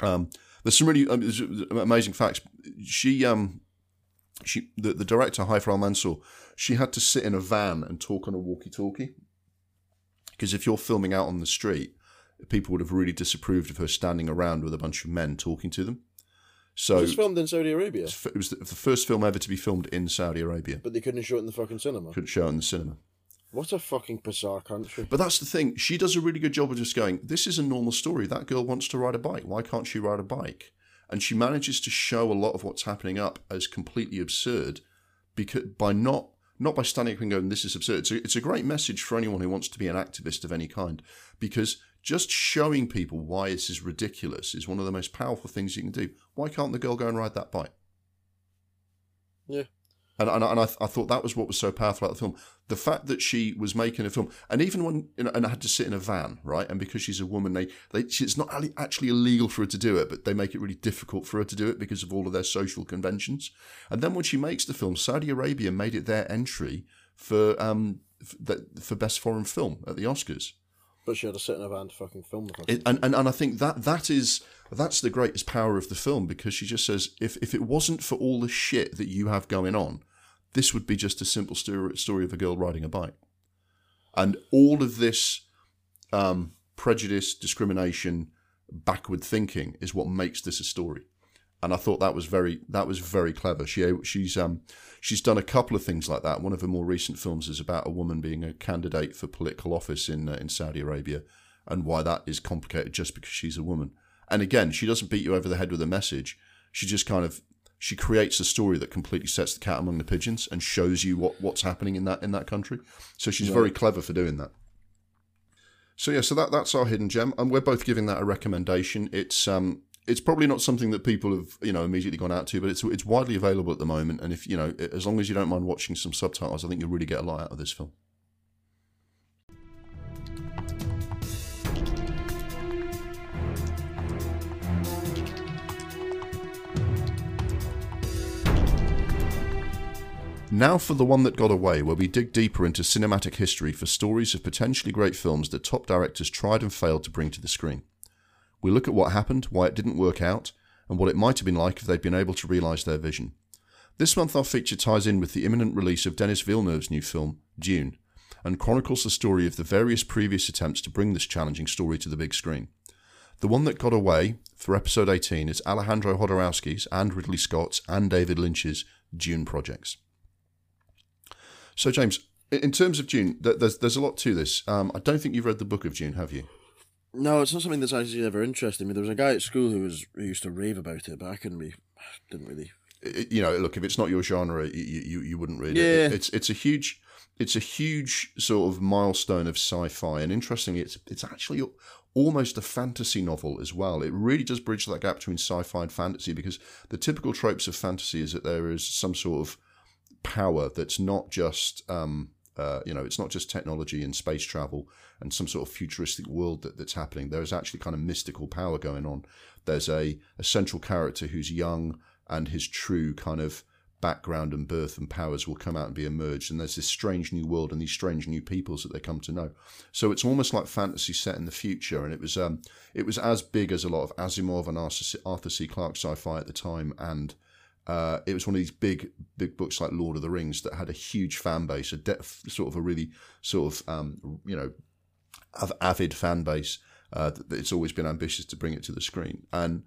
Um, there's some really um, there's amazing facts. She um she the, the director Haifa Al Mansour, she had to sit in a van and talk on a walkie-talkie because if you're filming out on the street, people would have really disapproved of her standing around with a bunch of men talking to them. So It was filmed in Saudi Arabia, it was the, first film ever to be filmed in Saudi Arabia. but they couldn't show it in the fucking cinema. Couldn't show it in the cinema. What a fucking bizarre country. But that's the thing. She does a really good job of just going, this is a normal story. That girl wants to ride a bike. Why can't she ride a bike? And she manages to show a lot of what's happening up as completely absurd because by not not by standing up and going, this is absurd. It's a, it's a great message for anyone who wants to be an activist of any kind because just showing people why this is ridiculous is one of the most powerful things you can do. Why can't the girl go and ride that bike? Yeah. And, and, and I, I thought that was what was so powerful about the film. The fact that she was making a film, and even when, you know, and I had to sit in a van, right? And because she's a woman, they, they it's not actually illegal for her to do it, but they make it really difficult for her to do it because of all of their social conventions. And then when she makes the film, Saudi Arabia made it their entry for um for best foreign film at the Oscars. But she had to sit in a van to fucking film the fucking It, and, and and I think that that is that's the greatest power of the film because she just says if if it wasn't for all the shit that you have going on, this would be just a simple story of a girl riding a bike, and all of this um, prejudice, discrimination, backward thinking is what makes this a story. And I thought that was very that was very clever. She she's um she's done a couple of things like that. One of her more recent films is about a woman being a candidate for political office in uh, in Saudi Arabia, and why that is complicated just because she's a woman. And again, she doesn't beat you over the head with a message. She just kind of she creates a story that completely sets the cat among the pigeons and shows you what, what's happening in that in that country. So she's very clever for doing that. So yeah, so that that's our hidden gem, and we're both giving that a recommendation. It's um it's probably not something that people have you know immediately gone out to, but it's it's widely available at the moment. And if you know, as long as you don't mind watching some subtitles, I think you'll really get a lot out of this film. Now for the one that got away, where we dig deeper into cinematic history for stories of potentially great films that top directors tried and failed to bring to the screen. We look at what happened, why it didn't work out, and what it might have been like if they'd been able to realise their vision. This month, our feature ties in with the imminent release of Denis Villeneuve's new film, Dune, and chronicles the story of the various previous attempts to bring this challenging story to the big screen. The one that got away for episode 18 is Alejandro Jodorowsky's and Ridley Scott's and David Lynch's Dune projects. So, James, in terms of Dune, th- there's there's a lot to this. Um, I don't think you've read the book of Dune, have you? No, it's not something that's actually ever interested me. There was a guy at school who was who used to rave about it, but I couldn't be, didn't really. I- you know, look, if it's not your genre, you you, you wouldn't read Yeah. it. It's it's a huge it's a huge sort of milestone of sci-fi, and interestingly, it's it's actually almost a fantasy novel as well. It really does bridge that gap between sci-fi and fantasy because the typical tropes of fantasy is that there is some sort of power that's not just um, uh, you know it's not just technology and space travel and some sort of futuristic world that, that's happening. There is actually kind of mystical power going on. There's a, a central character who's young and his true kind of background and birth and powers will come out and be emerged. And there's this strange new world and these strange new peoples that they come to know. So it's almost like fantasy set in the future. And it was um, it was as big as a lot of Asimov and Arthur C-. Clarke sci-fi at the time and uh, it was one of these big, big books like Lord of the Rings that had a huge fan base, a de- sort of a really sort of um, you know av- avid fan base. Uh, it's always been ambitious to bring it to the screen. And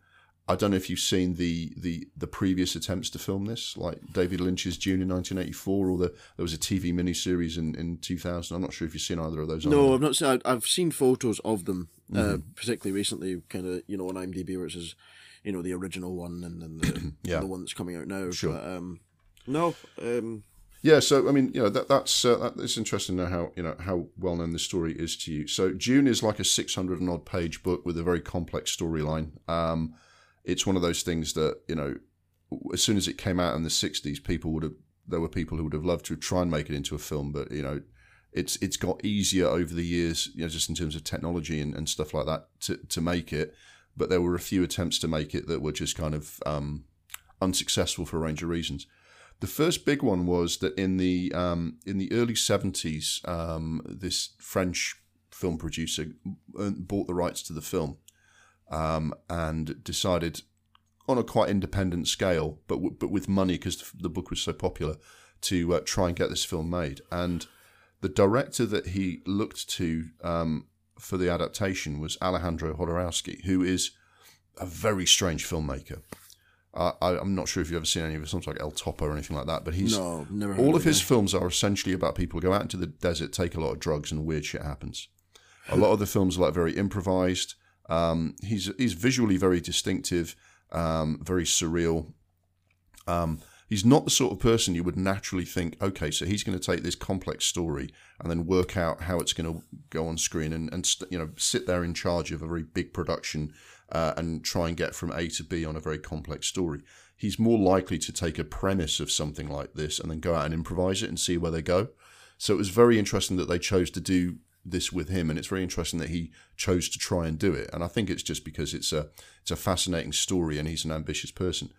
I don't know if you've seen the the the previous attempts to film this, like David Lynch's Dune in 1984, or the there was a TV miniseries in in 2000. I'm not sure if you've seen either of those. No. I've not seen. I've, seen photos of them, uh, particularly recently. Kind of, you know, on IMDb where it says, you know, the original one and then the, Yeah. the one that's coming out now. Sure. But, um, no, um, Yeah, so I mean, you know, that that's uh, that, it's interesting to know how you know how well known this story is to you. So Dune is like a six hundred and odd page book with a very complex storyline. Um, it's one of those things that you know, as soon as it came out in the sixties, people would have there were people who would have loved to try and make it into a film, but you know, it's it's got easier over the years, you know, just in terms of technology and, and stuff like that to to make it. But there were a few attempts to make it that were just kind of um, unsuccessful for a range of reasons. The first big one was that in the um, in the early seventies, um, this French film producer bought the rights to the film um, and decided on a quite independent scale, but w- but with money because the book was so popular to uh, try and get this film made. And the director that he looked to um, for the adaptation was Alejandro Jodorowsky, who is a very strange filmmaker. Uh, I, I'm not sure if you've ever seen any of his films like El Topo or anything like that, but he's No, never. All of his films are essentially about people who go out into the desert, take a lot of drugs, and weird shit happens. A lot of the films are like very improvised. Um, he's he's visually very distinctive, um, very surreal. Um, he's not the sort of person you would naturally think. Okay, so he's going to take this complex story and then work out how it's going to go on screen and and you know sit there in charge of a very big production uh, and try and get from A to B on a very complex story. He's more likely to take a premise of something like this and then go out and improvise it and see where they go. So it was very interesting that they chose to do this with him, and it's very interesting that he chose to try and do it. And I think it's just because it's a it's a fascinating story, and he's an ambitious person.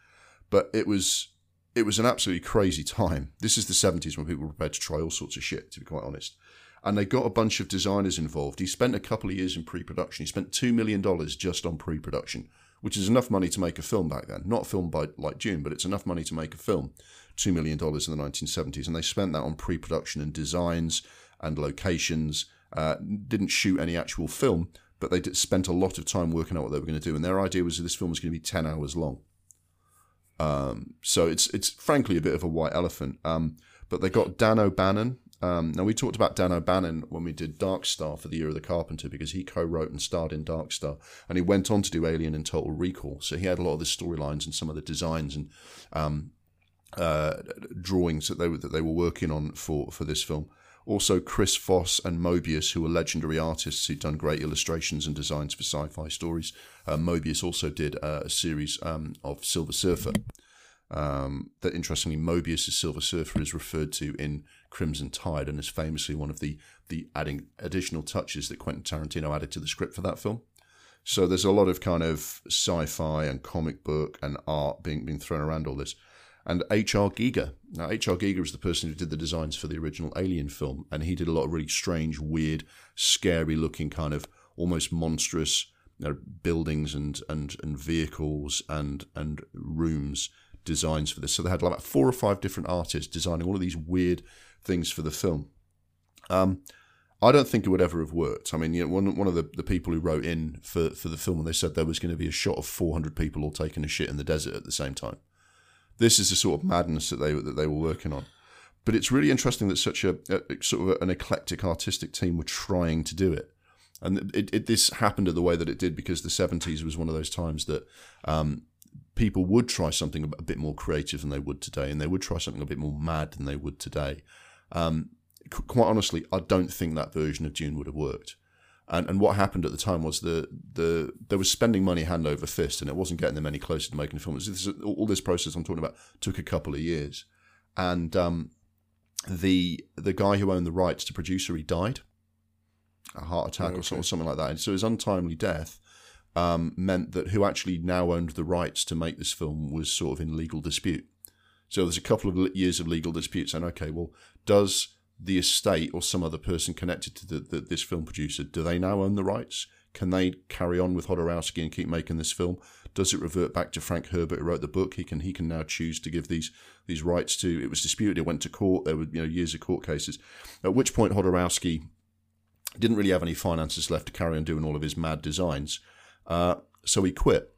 But it was it was an absolutely crazy time. This is the seventies when people were prepared to try all sorts of shit, to be quite honest. And they got a bunch of designers involved. He spent a couple of years in pre-production. He spent two million dollars just on pre-production, which is enough money to make a film back then. Not a film by like Dune, but it's enough money to make a film. Two million dollars in the nineteen seventies, and they spent that on pre-production and designs and locations. Uh, didn't shoot any actual film, but they spent a lot of time working out what they were going to do. And their idea was that this film was going to be ten hours long. Um, so it's it's frankly a bit of a white elephant. Um, but they got Dan O'Bannon. Um, now we talked about Dan O'Bannon when we did Dark Star for the Year of the Carpenter because he co-wrote and starred in Dark Star, and he went on to do Alien and Total Recall. So he had a lot of the storylines and some of the designs and um, uh, drawings that they were that they were working on for for this film. Also, Chris Foss and Mobius, who are legendary artists who've done great illustrations and designs for sci-fi stories. Uh, Mobius also did uh, a series um, of Silver Surfer. Um, that interestingly, Mobius' Silver Surfer is referred to in Crimson Tide and is famously one of the the adding additional touches that Quentin Tarantino added to the script for that film. So there's a lot of kind of sci-fi and comic book and art being being thrown around all this. And H.R. Giger. Now, H.R. Giger is the person who did the designs for the original Alien film, and he did a lot of really strange, weird, scary-looking, kind of almost monstrous you know, buildings and and and vehicles and and rooms designs for this. So they had like four or five different artists designing all of these weird things for the film. Um, I don't think it would ever have worked. I mean, you know, one one of the, the people who wrote in for, for the film, and they said there was going to be a shot of 400 people all taking a shit in the desert at the same time. This is the sort of madness that they that they were working on. But it's really interesting that such a, a sort of an eclectic artistic team were trying to do it. And it, it, this happened in the way that it did because the 70s was one of those times that um, people would try something a bit more creative than they would today, and they would try something a bit more mad than they would today. Um, qu- quite honestly, I don't think that version of Dune would have worked. And and what happened at the time was the the they were spending money hand over fist, and it wasn't getting them any closer to making a film. This, all this process I'm talking about took a couple of years, and um, the the guy who owned the rights to producer he died, a heart attack Okay. or sort of something like that. And so his untimely death um, meant that who actually now owned the rights to make this film was sort of in legal dispute. So there's a couple of years of legal disputes, and okay, well, does the estate or some other person connected to the, the, this film producer do they now own the rights? Can they carry on with Jodorowsky and keep making this film? Does it revert back to Frank Herbert who wrote the book? He can he can now choose to give these these rights to. It was disputed. It went to court. There were you know years of court cases. At which point Jodorowsky didn't really have any finances left to carry on doing all of his mad designs, uh, so he quit.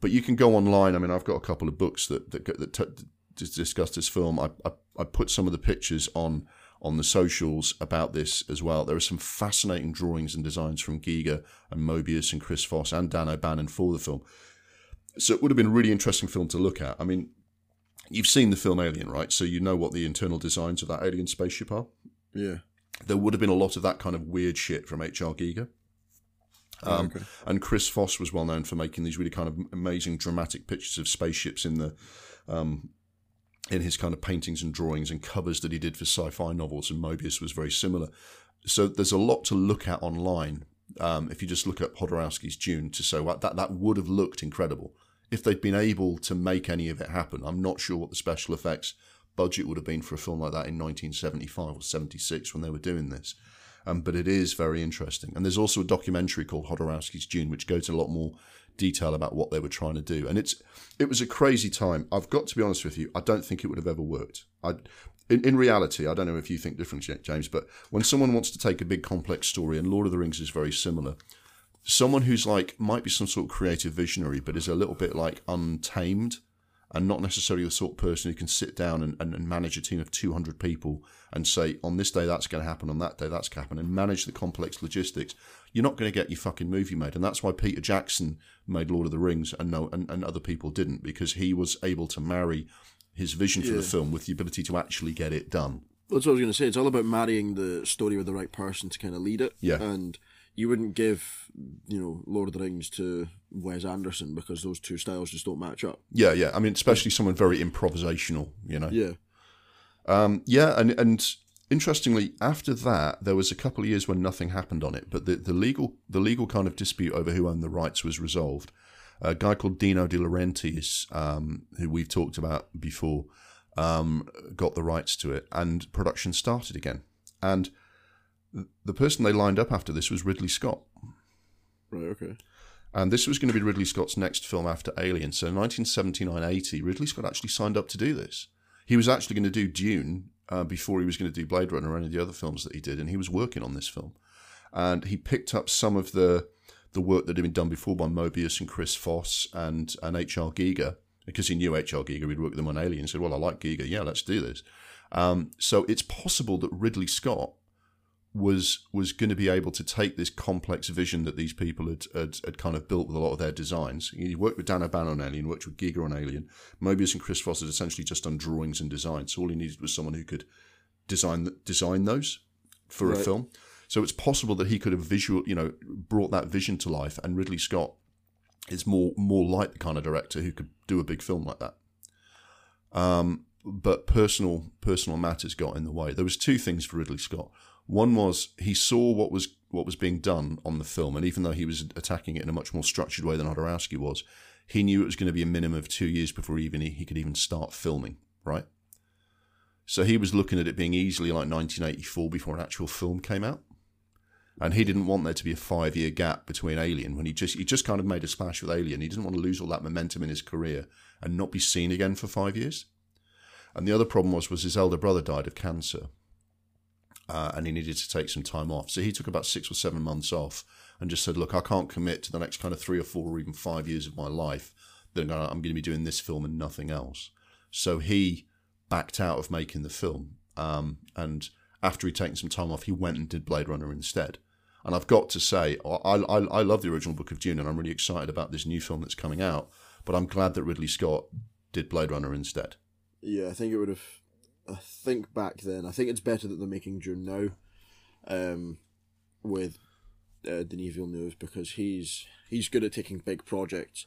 But you can go online. I mean, I've got a couple of books that that, that t- discuss this film. I, I I put some of the pictures on on the socials about this as well. There are some fascinating drawings and designs from Giger and Mobius and Chris Foss and Dan O'Bannon for the film. So it would have been a really interesting film to look at. I mean, you've seen the film Alien, right? So you know what the internal designs of that alien spaceship are. Yeah. There would have been a lot of that kind of weird shit from H.R. Giger. Um, okay. And Chris Foss was well known for making these really kind of amazing dramatic pictures of spaceships in the um, in his kind of paintings and drawings and covers that he did for sci-fi novels. And Mobius was very similar. So there's a lot to look at online. Um, if you just look at Jodorowsky's Dune to say well, that that would have looked incredible if they'd been able to make any of it happen. I'm not sure what the special effects budget would have been for a film like that in 1975 or 76 when they were doing this. Um, but it is very interesting. And there's also a documentary called Jodorowsky's Dune, which goes a lot more detail about what they were trying to do. And it's it was a crazy time. I've got to be honest with you. I don't think it would have ever worked. I, in, in reality, I don't know if you think differently, James, but when someone wants to take a big complex story, and Lord of the Rings is very similar, someone who's like might be some sort of creative visionary, but is a little bit like untamed and not necessarily the sort of person who can sit down and, and, and, manage a team of 200 people and say, on this day that's going to happen, on that day that's going to happen, and manage the complex logistics, you're not going to get your fucking movie made. And that's why Peter Jackson made Lord of the Rings and no and, and other people didn't, because he was able to marry his vision for Yeah. the film with the ability to actually get it done. That's what I was going to say. It's all about marrying the story with the right person to kind of lead it. Yeah. And you wouldn't give, you know, Lord of the Rings to Wes Anderson because those two styles just don't match up. Yeah, yeah. I mean, especially someone very improvisational, you know. Yeah. Um, yeah, and and interestingly, after that, there was a couple of years when nothing happened on it, but the, the legal the legal kind of dispute over who owned the rights was resolved. A guy called Dino De Laurentiis, um, who we've talked about before, um, got the rights to it, and production started again. And the person they lined up after this was Ridley Scott. Right, okay. And this was going to be Ridley Scott's next film after Alien. So 1979 80, Ridley Scott actually signed up to do this. He was actually going to do Dune uh, before he was going to do Blade Runner or any of the other films that he did. And he was working on this film. And he picked up some of the the work that had been done before by Mobius and Chris Foss and, and H.R. Giger, because he knew H.R. Giger, he'd worked with them on Alien. Said, Well, I like Giger. Yeah, let's do this. Um, so it's possible that Ridley Scott was was going to be able to take this complex vision that these people had, had, had kind of built with a lot of their designs. He worked with Dan O'Bannon on Alien, worked with Giger on Alien. Mobius and Chris Foss had essentially just done drawings and designs. So all he needed was someone who could design design those for a film. So it's possible that he could have visual, you know, brought that vision to life. And Ridley Scott is more more like the kind of director who could do a big film like that. Um, but personal personal matters got in the way. There was two things for Ridley Scott. One was he saw what was what was being done on the film, and even though he was attacking it in a much more structured way than Jodorowsky was, he knew it was going to be a minimum of two years before even he, he could even start filming. Right. So he was looking at it being easily like 1984 before an actual film came out, and he didn't want there to be a five year gap between Alien when he just he just kind of made a splash with Alien. He didn't want to lose all that momentum in his career and not be seen again for five years. And the other problem was was his elder brother died of cancer, uh, and he needed to take some time off. So he took about six or seven months off and just said, "Look, I can't commit to the next kind of three or four or even five years of my life that I'm going to be doing this film and nothing else." So he backed out of making the film, um, and after he'd taken some time off, he went and did Blade Runner instead. And I've got to say, I, I, I love the original Book of Dune, and I'm really excited about this new film that's coming out. But I'm glad that Ridley Scott did Blade Runner instead. Yeah, I think it would have. I think back then, I think it's better that they're making Dune now, um, with uh, Denis Villeneuve because he's he's good at taking big projects,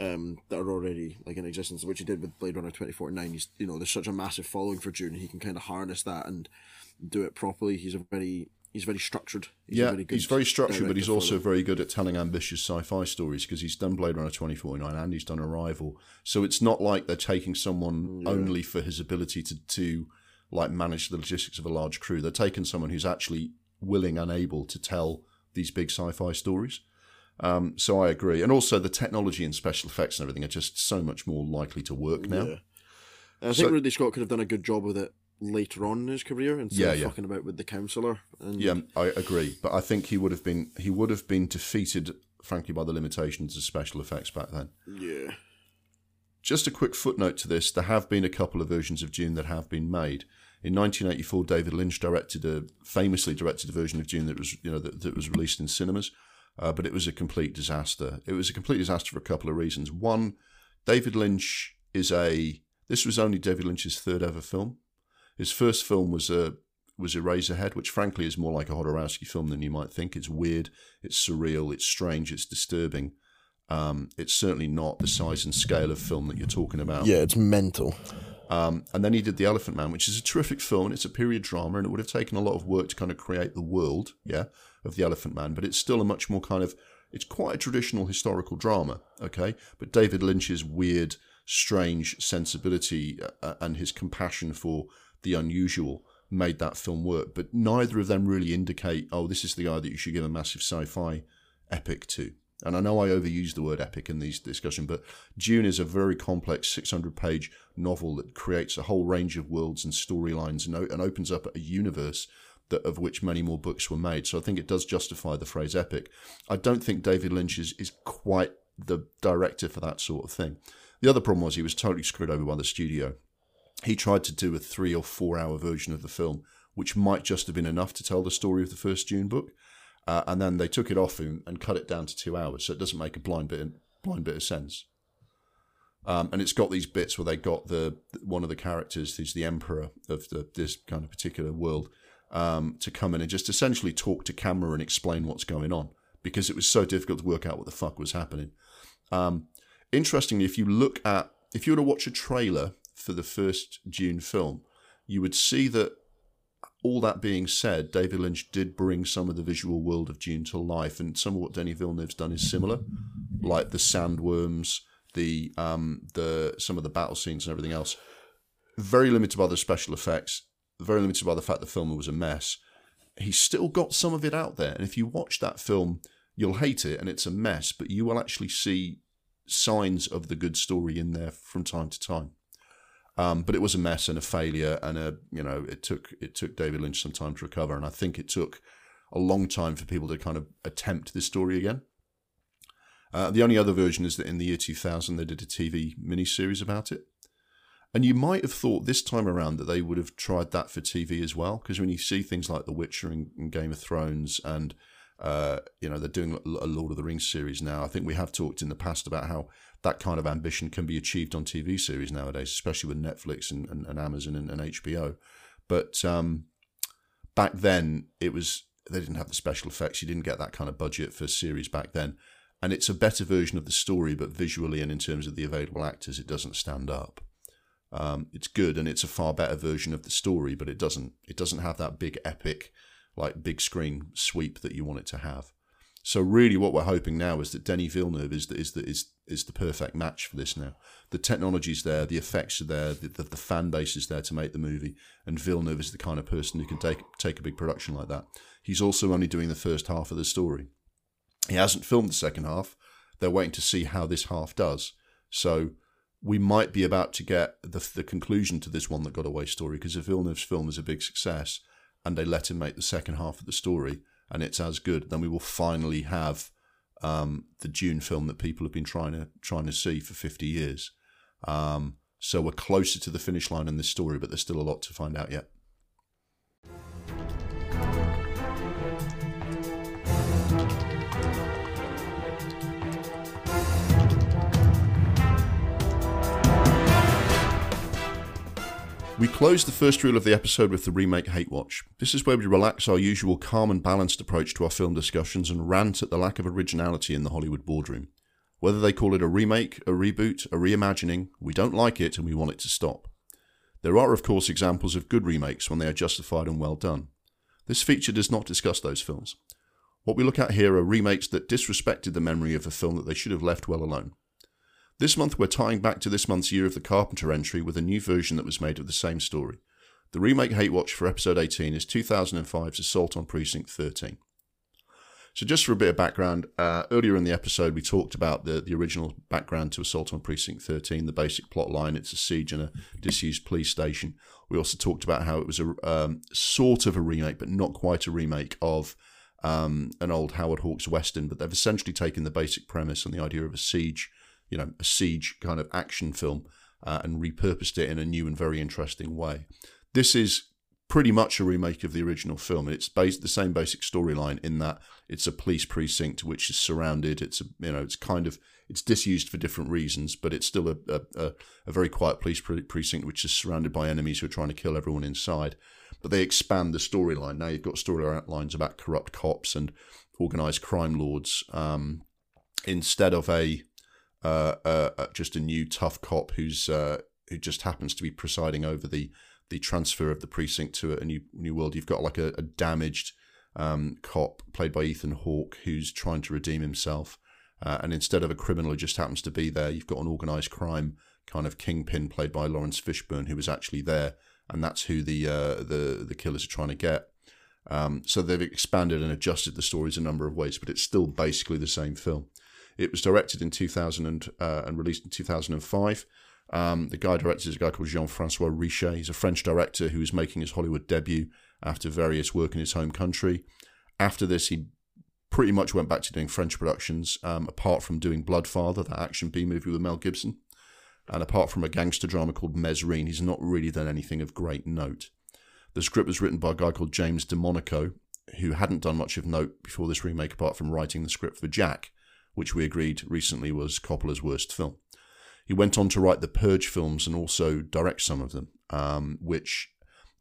um, that are already like in existence, which he did with Blade Runner twenty forty nine. He's you know there's such a massive following for Dune, he can kind of harness that and do it properly. He's a very he's very structured. He's yeah, very good he's very structured, but he's also very good at telling ambitious sci-fi stories because he's done Blade Runner 2049 and he's done Arrival. So it's not like they're taking someone only for his ability to, to like manage the logistics of a large crew. They're taking someone who's actually willing and able to tell these big sci-fi stories. Um, so I agree, and also the technology and special effects and everything are just so much more likely to work now. Yeah. I So- think Ridley Scott could have done a good job with it later on in his career instead Yeah, of yeah. fucking about with the counselor. And Yeah, I agree, but I think he would have been he would have been defeated, frankly, by the limitations of special effects back then. yeah, Just a quick footnote to this: there have been a couple of versions of Dune that have been made. In 1984, David Lynch directed a famously directed a version of Dune that was you know that, that was released in cinemas, uh, but it was a complete disaster. It was a complete disaster for a couple of reasons. One, David Lynch is a this was only David Lynch's third ever film. His first film was a was Eraserhead, which frankly is more like a Jodorowsky film than you might think. It's weird, it's surreal, it's strange, it's disturbing. Um, it's certainly not the size and scale of film that you're talking about. Yeah, it's mental. Um, and then he did The Elephant Man, which is a terrific film. It's a period drama, and it would have taken a lot of work to kind of create the world, yeah, of The Elephant Man. But it's still a much more kind of, it's quite a traditional historical drama, okay. But David Lynch's weird, strange sensibility uh, and his compassion for the unusual made that film work. But neither of them really indicate, oh, this is the guy that you should give a massive sci-fi epic to. and I know I overuse the word epic in these discussion, but Dune is a very complex 600 page novel that creates a whole range of worlds and storylines and, and opens up a universe that of which many more books were made. So I think it does justify the phrase epic. I don't think David Lynch is, is quite the director for that sort of thing. The other problem was he was totally screwed over by the studio. He tried to do a three or four hour version of the film, which might just have been enough to tell the story of the first Dune book. Uh, and then they took it off him and cut it down to two hours, so it doesn't make a blind bit blind bit of sense. Um, and it's got these bits where they got the one of the characters, who's the emperor of the, this kind of particular world, um, to come in and just essentially talk to camera and explain what's going on because it was so difficult to work out what the fuck was happening. Um, interestingly, if you look at if you were to watch a trailer for the first Dune film, you would see that all that being said, David Lynch did bring some of the visual world of Dune to life, and some of what Denis Villeneuve's done is similar, like the sandworms, the um, the some of the battle scenes and everything else. Very limited by the special effects, very limited by the fact the film was a mess. He's still got some of it out there, and if you watch that film, you'll hate it, and it's a mess, but you will actually see signs of the good story in there from time to time. Um, but it was a mess and a failure, and a you know it took it took David Lynch some time to recover, and I think it took a long time for people to kind of attempt this story again. Uh, the only other version is that in the year 2000 they did a TV miniseries about it, and you might have thought this time around that they would have tried that for TV as well, because when you see things like The Witcher and, and Game of Thrones and uh, you know, they're doing a Lord of the Rings series now. I think we have talked in the past about how that kind of ambition can be achieved on TV series nowadays, especially with Netflix and, and, and Amazon and, and, HBO. But um, back then, it was they didn't have the special effects. You didn't get that kind of budget for series back then. And it's a better version of the story, but visually and in terms of the available actors, it doesn't stand up. Um, it's good and it's a far better version of the story, but it doesn't it doesn't have that big epic like big screen sweep that you want it to have. So really, what we're hoping now is that Denis Villeneuve is the, is the, is is the perfect match for this now. The technology's there, the effects are there, the, the, the, fan base is there to make the movie, and Villeneuve is the kind of person who can take take a big production like that. He's also only doing the first half of the story. He hasn't filmed the second half. They're waiting to see how this half does. So we might be about to get the, the conclusion to this one that got away story because if Villeneuve's film is a big success, and they let him make the second half of the story and it's as good, then we will finally have um, the Dune film that people have been trying to trying to see for fifty years. Um, so we're closer to the finish line in this story, but there's still a lot to find out yet. We close the first reel of the episode with the remake Hate Watch. This is where we relax our usual calm and balanced approach to our film discussions and rant at the lack of originality in the Hollywood boardroom. Whether they call it a remake, a reboot, a reimagining, we don't like it and we want it to stop. There are, of course, examples of good remakes when they are justified and well done. This feature does not discuss those films. What we look at here are remakes that disrespected the memory of a film that they should have left well alone. This month, we're tying back to this month's Year of the Carpenter entry with a new version that was made of the same story. The remake Hate Watch for episode 18 is 2005's Assault on Precinct 13. So, just for a bit of background, uh, earlier in the episode, we talked about the, the original background to Assault on Precinct 13, the basic plot line. It's a siege in a disused police station. We also talked about how it was a um, sort of a remake, but not quite a remake of um, an old Howard Hawks Western, but they've essentially taken the basic premise and the idea of a siege you know, a siege kind of action film uh, and repurposed it in a new and very interesting way. This is pretty much a remake of the original film. It's based the same basic storyline in that it's a police precinct which is surrounded. It's a, you know it's kind of it's disused for different reasons, but it's still a a, a very quiet police precinct which is surrounded by enemies who are trying to kill everyone inside. But they expand the storyline. Now you've got storylines about corrupt cops and organized crime lords um, instead of a uh, uh, uh, just a new tough cop who's uh, who just happens to be presiding over the the transfer of the precinct to a new new world. You've got like a, a damaged um, cop played by Ethan Hawke who's trying to redeem himself, uh, and instead of a criminal who just happens to be there, you've got an organised crime kind of kingpin played by Laurence Fishburne who was actually there, and that's who the uh, the the killers are trying to get. Um, so they've expanded and adjusted the stories a number of ways, but it's still basically the same film. It was directed in 2000 and, uh, and released in 2005. Um, the guy directed is a guy called Jean Francois Richet. He's a French director who is making his Hollywood debut after various work in his home country. After this, he pretty much went back to doing French productions, um, apart from doing Bloodfather, that action B movie with Mel Gibson. And apart from a gangster drama called Mesrine, he's not really done anything of great note. The script was written by a guy called James DeMonaco, who hadn't done much of note before this remake, apart from writing the script for Jack, which we agreed recently was Coppola's worst film. He went on to write the Purge films and also direct some of them, um, which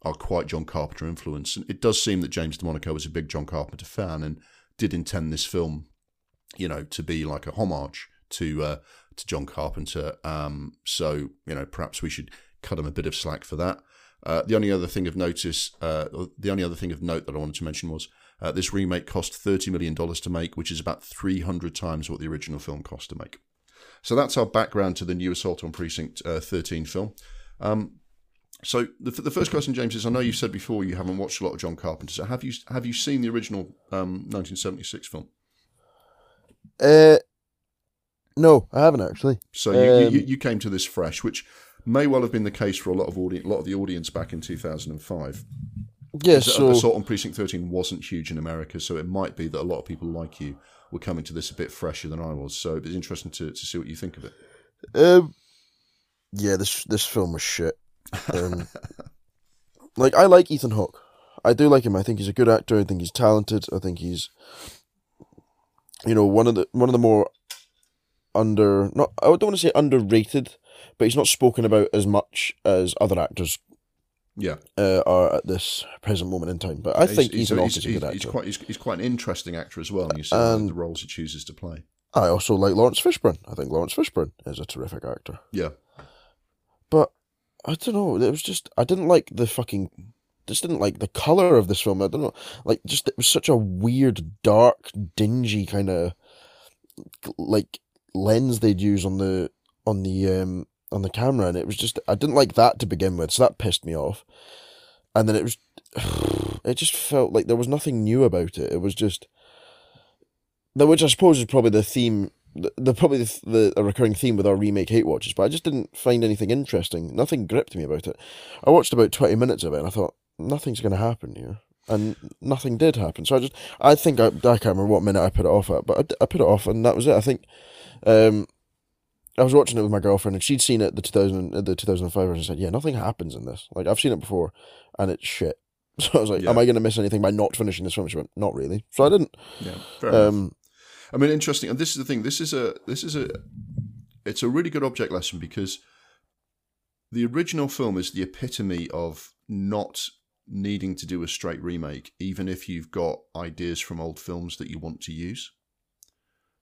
are quite John Carpenter influenced. And it does seem that James DeMonaco was a big John Carpenter fan and did intend this film, you know, to be like a homage to uh, to John Carpenter. Um, so you know, perhaps we should cut him a bit of slack for that. Uh, the only other thing of notice, uh, the only other thing of note that I wanted to mention was uh, this remake cost thirty million dollars to make, which is about three hundred times what the original film cost to make. So that's our background to the new Assault on Precinct uh, 13 film. Um, so the, the first question, James, is I know you said before you haven't watched a lot of John Carpenter. So have you have you seen the original um, 1976 film? Uh, no, I haven't actually. So you, Um, you, you came to this fresh, which may well have been the case for a lot of audience, a lot of the audience back in 2005. Yeah, Assault so Assault on Precinct 13 wasn't huge in America, so it might be that a lot of people like you were coming to this a bit fresher than I was. So it's interesting to, to see what you think of it. um, yeah, this this film was shit. Um, like I like Ethan Hawke. I do like him. I think he's a good actor. I think he's talented. I think he's, you know, one of the one of the more under not I don't want to say underrated, but he's not spoken about as much as other actors Yeah, uh, are at this present moment in time. But I think he's is a good actor. he's quite he's, he's quite an interesting actor as well. And you see And- the roles he chooses to play. I also like Laurence Fishburne. I think Laurence Fishburne is a terrific actor. Yeah, But I don't know. It was just I didn't like the fucking. Just didn't like the color of this film. I don't know. Like, just it was such a weird, dark, dingy kind of like lens they'd use on the on the um on the camera, and it was just I didn't like that to begin with, so that pissed me off. And then it was, it just felt like there was nothing new about it. It was just, which I suppose is probably the theme the, the probably the, the a recurring theme with our remake hate watches, but I just didn't find anything interesting. Nothing gripped me about it. I watched about twenty minutes of it, and I thought nothing's going to happen here, and nothing did happen. So I just, I think I, I can't remember what minute I put it off at, but I put it off, and that was it. I think, um, I was watching it with my girlfriend, and she'd seen it the two thousand the two thousand five version. and Said, "Yeah, nothing happens in this. Like I've seen it before, and it's shit." So I was like, Yeah. "Am I going to miss anything by not finishing this film?" She went, "Not really." So I didn't. yeah. Um, I mean, interesting. And this is the thing. This is a this is a it's a really good object lesson because the original film is the epitome of not needing to do a straight remake, even if you've got ideas from old films that you want to use.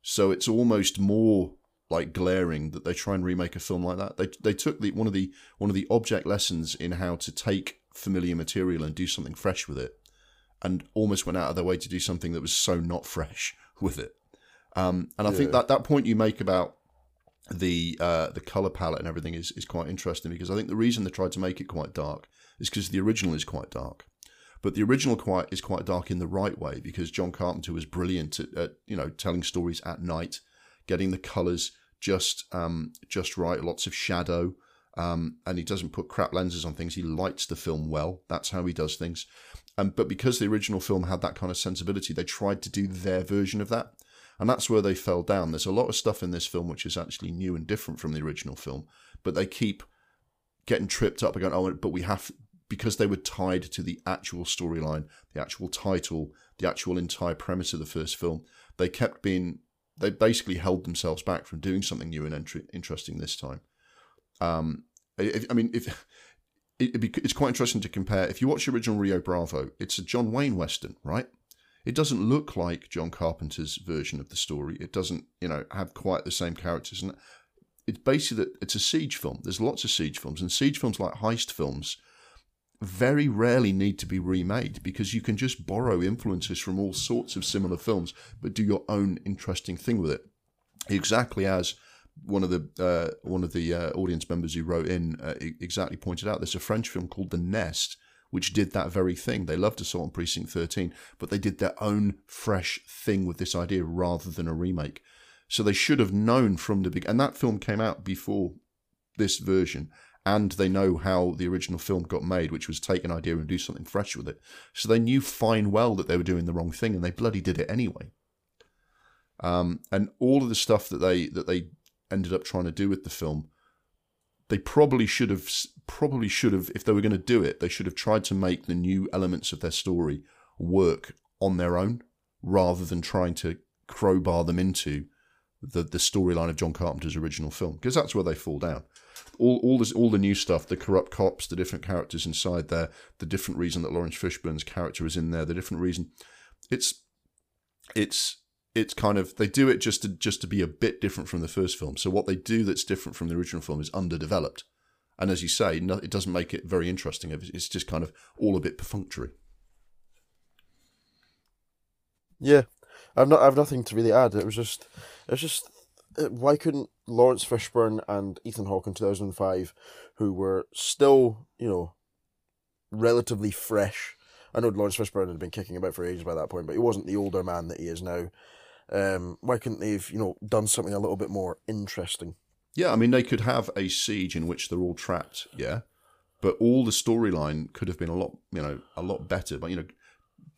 So it's almost more like glaring that they try and remake a film like that. They they took the one of the one of the object lessons in how to take familiar material and do something fresh with it, and almost went out of their way to do something that was so not fresh with it. Um, and I think that that point you make about the uh, the color palette and everything is, is quite interesting because I think the reason they tried to make it quite dark is because the original is quite dark, but the original quite is quite dark in the right way because John Carpenter was brilliant at, at you know telling stories at night, getting the colors just um, just right, lots of shadow, um, and he doesn't put crap lenses on things. He lights the film well. That's how he does things. Um, but because the original film had that kind of sensibility, they tried to do their version of that. And that's where they fell down. There's a lot of stuff in this film which is actually new and different from the original film, but they keep getting tripped up again. Oh, but we have because they were tied to the actual storyline, the actual title, the actual entire premise of the first film. They kept being they basically held themselves back from doing something new and entry, interesting this time. Um, if, I mean, if be, it's quite interesting to compare. If you watch the original Rio Bravo, it's a John Wayne western, right? It doesn't look like John Carpenter's version of the story. It doesn't, you know, have quite the same characters. And it's basically that it's a siege film. There's lots of siege films, and siege films like heist films very rarely need to be remade because you can just borrow influences from all sorts of similar films, but do your own interesting thing with it. Exactly as one of the uh, one of the uh, audience members who wrote in uh, exactly pointed out. There's a French film called The Nest, which did that very thing. They loved Assault on Precinct 13, but they did their own fresh thing with this idea rather than a remake. So they should have known from the beginning. And that film came out before this version. And they know how the original film got made, which was take an idea and do something fresh with it. So they knew fine well that they were doing the wrong thing, and they bloody did it anyway. Um, and all of the stuff that they that they ended up trying to do with the film, they probably should have probably should have if they were going to do it, they should have tried to make the new elements of their story work on their own rather than trying to crowbar them into the the storyline of John Carpenter's original film because that's where they fall down. All all this all the new stuff, the corrupt cops, the different characters inside there, the different reason that Laurence Fishburne's character is in there, the different reason. It's it's it's kind of they do it just to just to be a bit different from the first film. So what they do that's different from the original film is underdeveloped, and as you say, no, it doesn't make it very interesting. It's just kind of all a bit perfunctory. Yeah, I've not I've nothing to really add. It was just it was just why couldn't Laurence Fishburne and Ethan Hawke in two thousand and five, who were still you know relatively fresh. I know Laurence Fishburne had been kicking about for ages by that point, but he wasn't the older man that he is now. Um, why couldn't they've you know done something a little bit more interesting? Yeah, I mean they could have a siege in which they're all trapped. Yeah, but all the storyline could have been a lot you know a lot better. But you know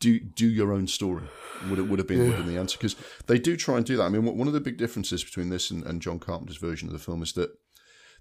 do do your own story would it would have been, yeah. would have been the answer because they do try and do that. I mean, one of the big differences between this and, and John Carpenter's version of the film is that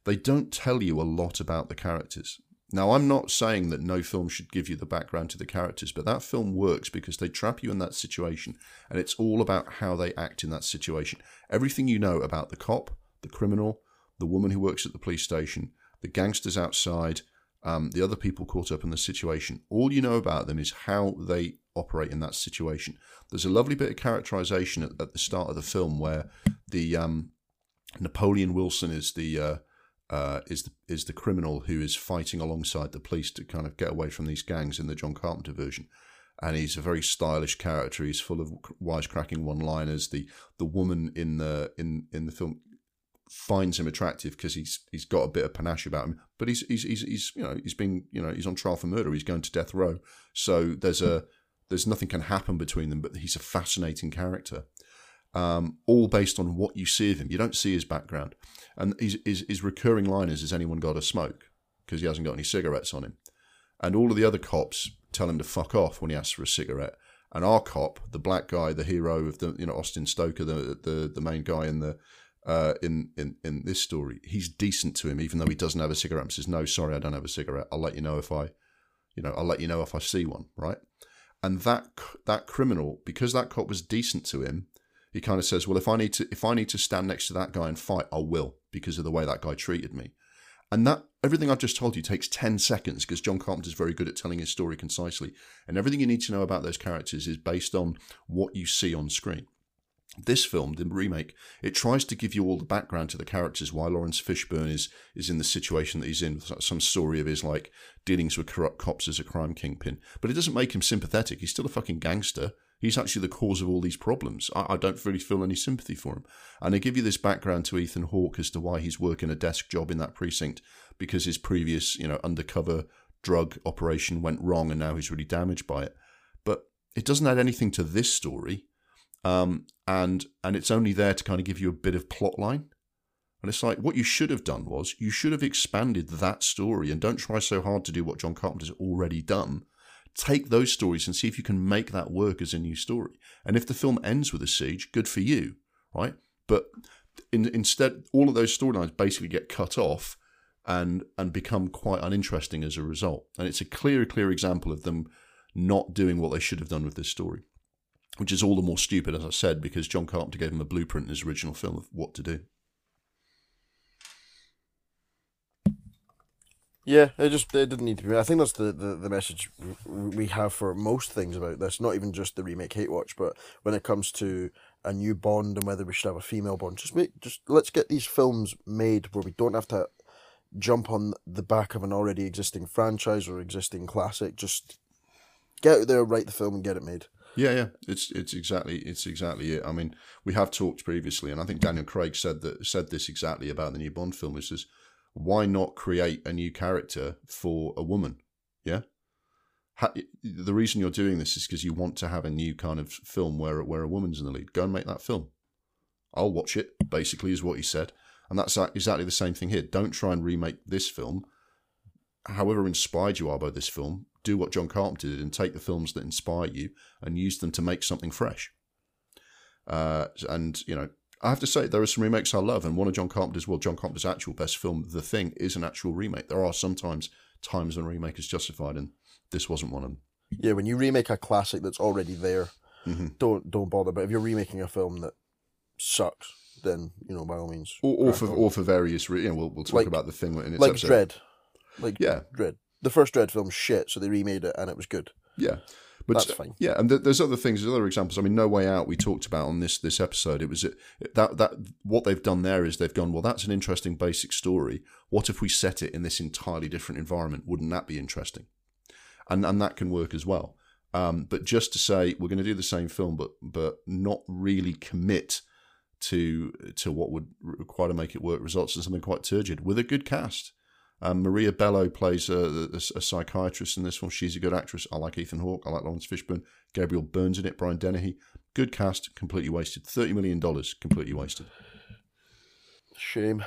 they don't tell you a lot about the characters. Now, I'm not saying that no film should give you the background to the characters, but that film works because they trap you in that situation, and it's all about how they act in that situation. Everything you know about the cop, the criminal, the woman who works at the police station, the gangsters outside, um, the other people caught up in the situation. All you know about them is how they operate in that situation. There's a lovely bit of characterization at, at the start of the film where the um, Napoleon Wilson is the uh, uh, is the is the criminal who is fighting alongside the police to kind of get away from these gangs in the John Carpenter version. And he's a very stylish character. He's full of wisecracking one-liners. The the woman in the in in the film finds him attractive because he's he's got a bit of panache about him. But he's he's he's, he's you know he's been you know he's on trial for murder. He's going to death row. So there's a there's nothing can happen between them. But he's a fascinating character. Um, all based on what you see of him. You don't see his background, and his his, his recurring line is, "Has anyone got a smoke?" Because he hasn't got any cigarettes on him, and all of the other cops tell him to fuck off when he asks for a cigarette. And our cop, the black guy, the hero of the you know Austin Stoker, the the the main guy in the uh, in, in in this story, he's decent to him, even though he doesn't have a cigarette. He says, "No, sorry, I don't have a cigarette. I'll let you know if I, you know, I'll let you know if I see one." Right? And that that criminal, because that cop was decent to him, he kind of says, "Well, if I need to, if I need to stand next to that guy and fight, I will, because of the way that guy treated me." And that everything I've just told you takes ten seconds because John Carpenter's very good at telling his story concisely, and everything you need to know about those characters is based on what you see on screen. This film, the remake, it tries to give you all the background to the characters, why Laurence Fishburne is is in the situation that he's in, some story of his like dealings with corrupt cops as a crime kingpin. But it doesn't make him sympathetic. He's still a fucking gangster. He's actually the cause of all these problems. I, I don't really feel any sympathy for him. And they give you this background to Ethan Hawke as to why he's working a desk job in that precinct because his previous, you know, undercover drug operation went wrong and now he's really damaged by it. But it doesn't add anything to this story um, and and it's only there to kind of give you a bit of plot line. And it's like what you should have done was you should have expanded that story and don't try so hard to do what John Carpenter's already done. Take those stories and see if you can make that work as a new story. And if the film ends with a siege, good for you, right? But in, instead, all of those storylines basically get cut off and and become quite uninteresting as a result. And it's a clear, clear example of them not doing what they should have done with this story which is all the more stupid, as I said, because John Carpenter gave him a blueprint in his original film of what to do. Yeah, it just it didn't need to be. I think that's the, the, the message we have for most things about this. Not even just the remake Hate Watch, but when it comes to a new Bond and whether we should have a female Bond, just make just let's get these films made where we don't have to jump on the back of an already existing franchise or existing classic. Just get out there, write the film, and get it made. Yeah, yeah, it's it's exactly it's exactly it. I mean, we have talked previously, and I think Daniel Craig said that said this exactly about the new Bond film. Is says, why not create a new character for a woman? Yeah, ha- the reason you're doing this is because you want to have a new kind of film where where a woman's in the lead. Go and make that film. I'll watch it. Basically, is what he said, and that's exactly the same thing here. Don't try and remake this film. However inspired you are by this film, do what John Carpenter did and take the films that inspire you and use them to make something fresh. Uh, and you know, I have to say there are some remakes I love, and one of John Carpenter's, well, John Carpenter's actual best film, The Thing, is an actual remake. There are sometimes times when a remake is justified, and this wasn't one of them. Yeah, when you remake a classic that's already there, Mm-hmm. don't don't bother. But if you're remaking a film that sucks, then you know by all means. Or, or for on. or for various, re- you know, we'll we'll talk Like- about the thing in its like episode. Dredd, like Yeah, Dredd. The first Dredd film shit, so they remade it and it was good. yeah, but That's fine. Yeah, and th- there's other things, there's other examples. I mean, No Way Out we talked about on this this episode. It was that that what they've done there is they've gone well. That's an interesting basic story. What if we set it in this entirely different environment? Wouldn't that be interesting? And and that can work as well. Um, but just to say we're going to do the same film, but but not really commit to to what would require to make it work results in something quite turgid with a good cast. Um, Maria Bello plays a, a, a psychiatrist in this one. She's a good actress. I like Ethan Hawke. I like Laurence Fishburne. Gabriel Byrne's in it. Brian Dennehy. Good cast. Completely wasted. Thirty million dollars. Completely wasted. Shame.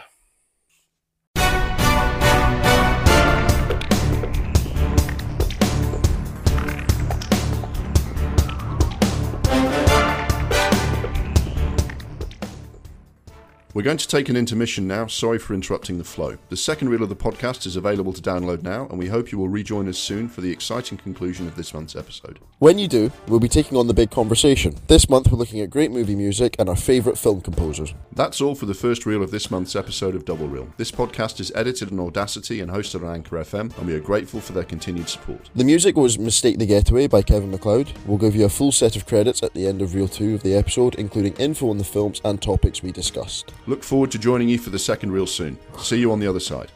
We're going to take an intermission now. Sorry for interrupting the flow. The second reel of the podcast is available to download now, and we hope you will rejoin us soon for the exciting conclusion of this month's episode. When you do, we'll be taking on the big conversation. This month, we're looking at great movie music and our favourite film composers. That's all for the first reel of this month's episode of Double Reel. This podcast is edited on Audacity and hosted on Anchor FM, and we are grateful for their continued support. The music was Mistake the Getaway by Kevin MacLeod. We'll give you a full set of credits at the end of Reel 2 of the episode, including info on the films and topics we discussed. Look forward to joining you for the second reel soon. See you on the other side.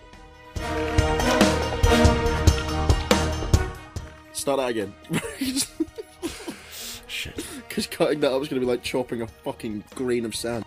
Start that again. Shit. Because cutting that up was going to be like chopping a fucking grain of sand.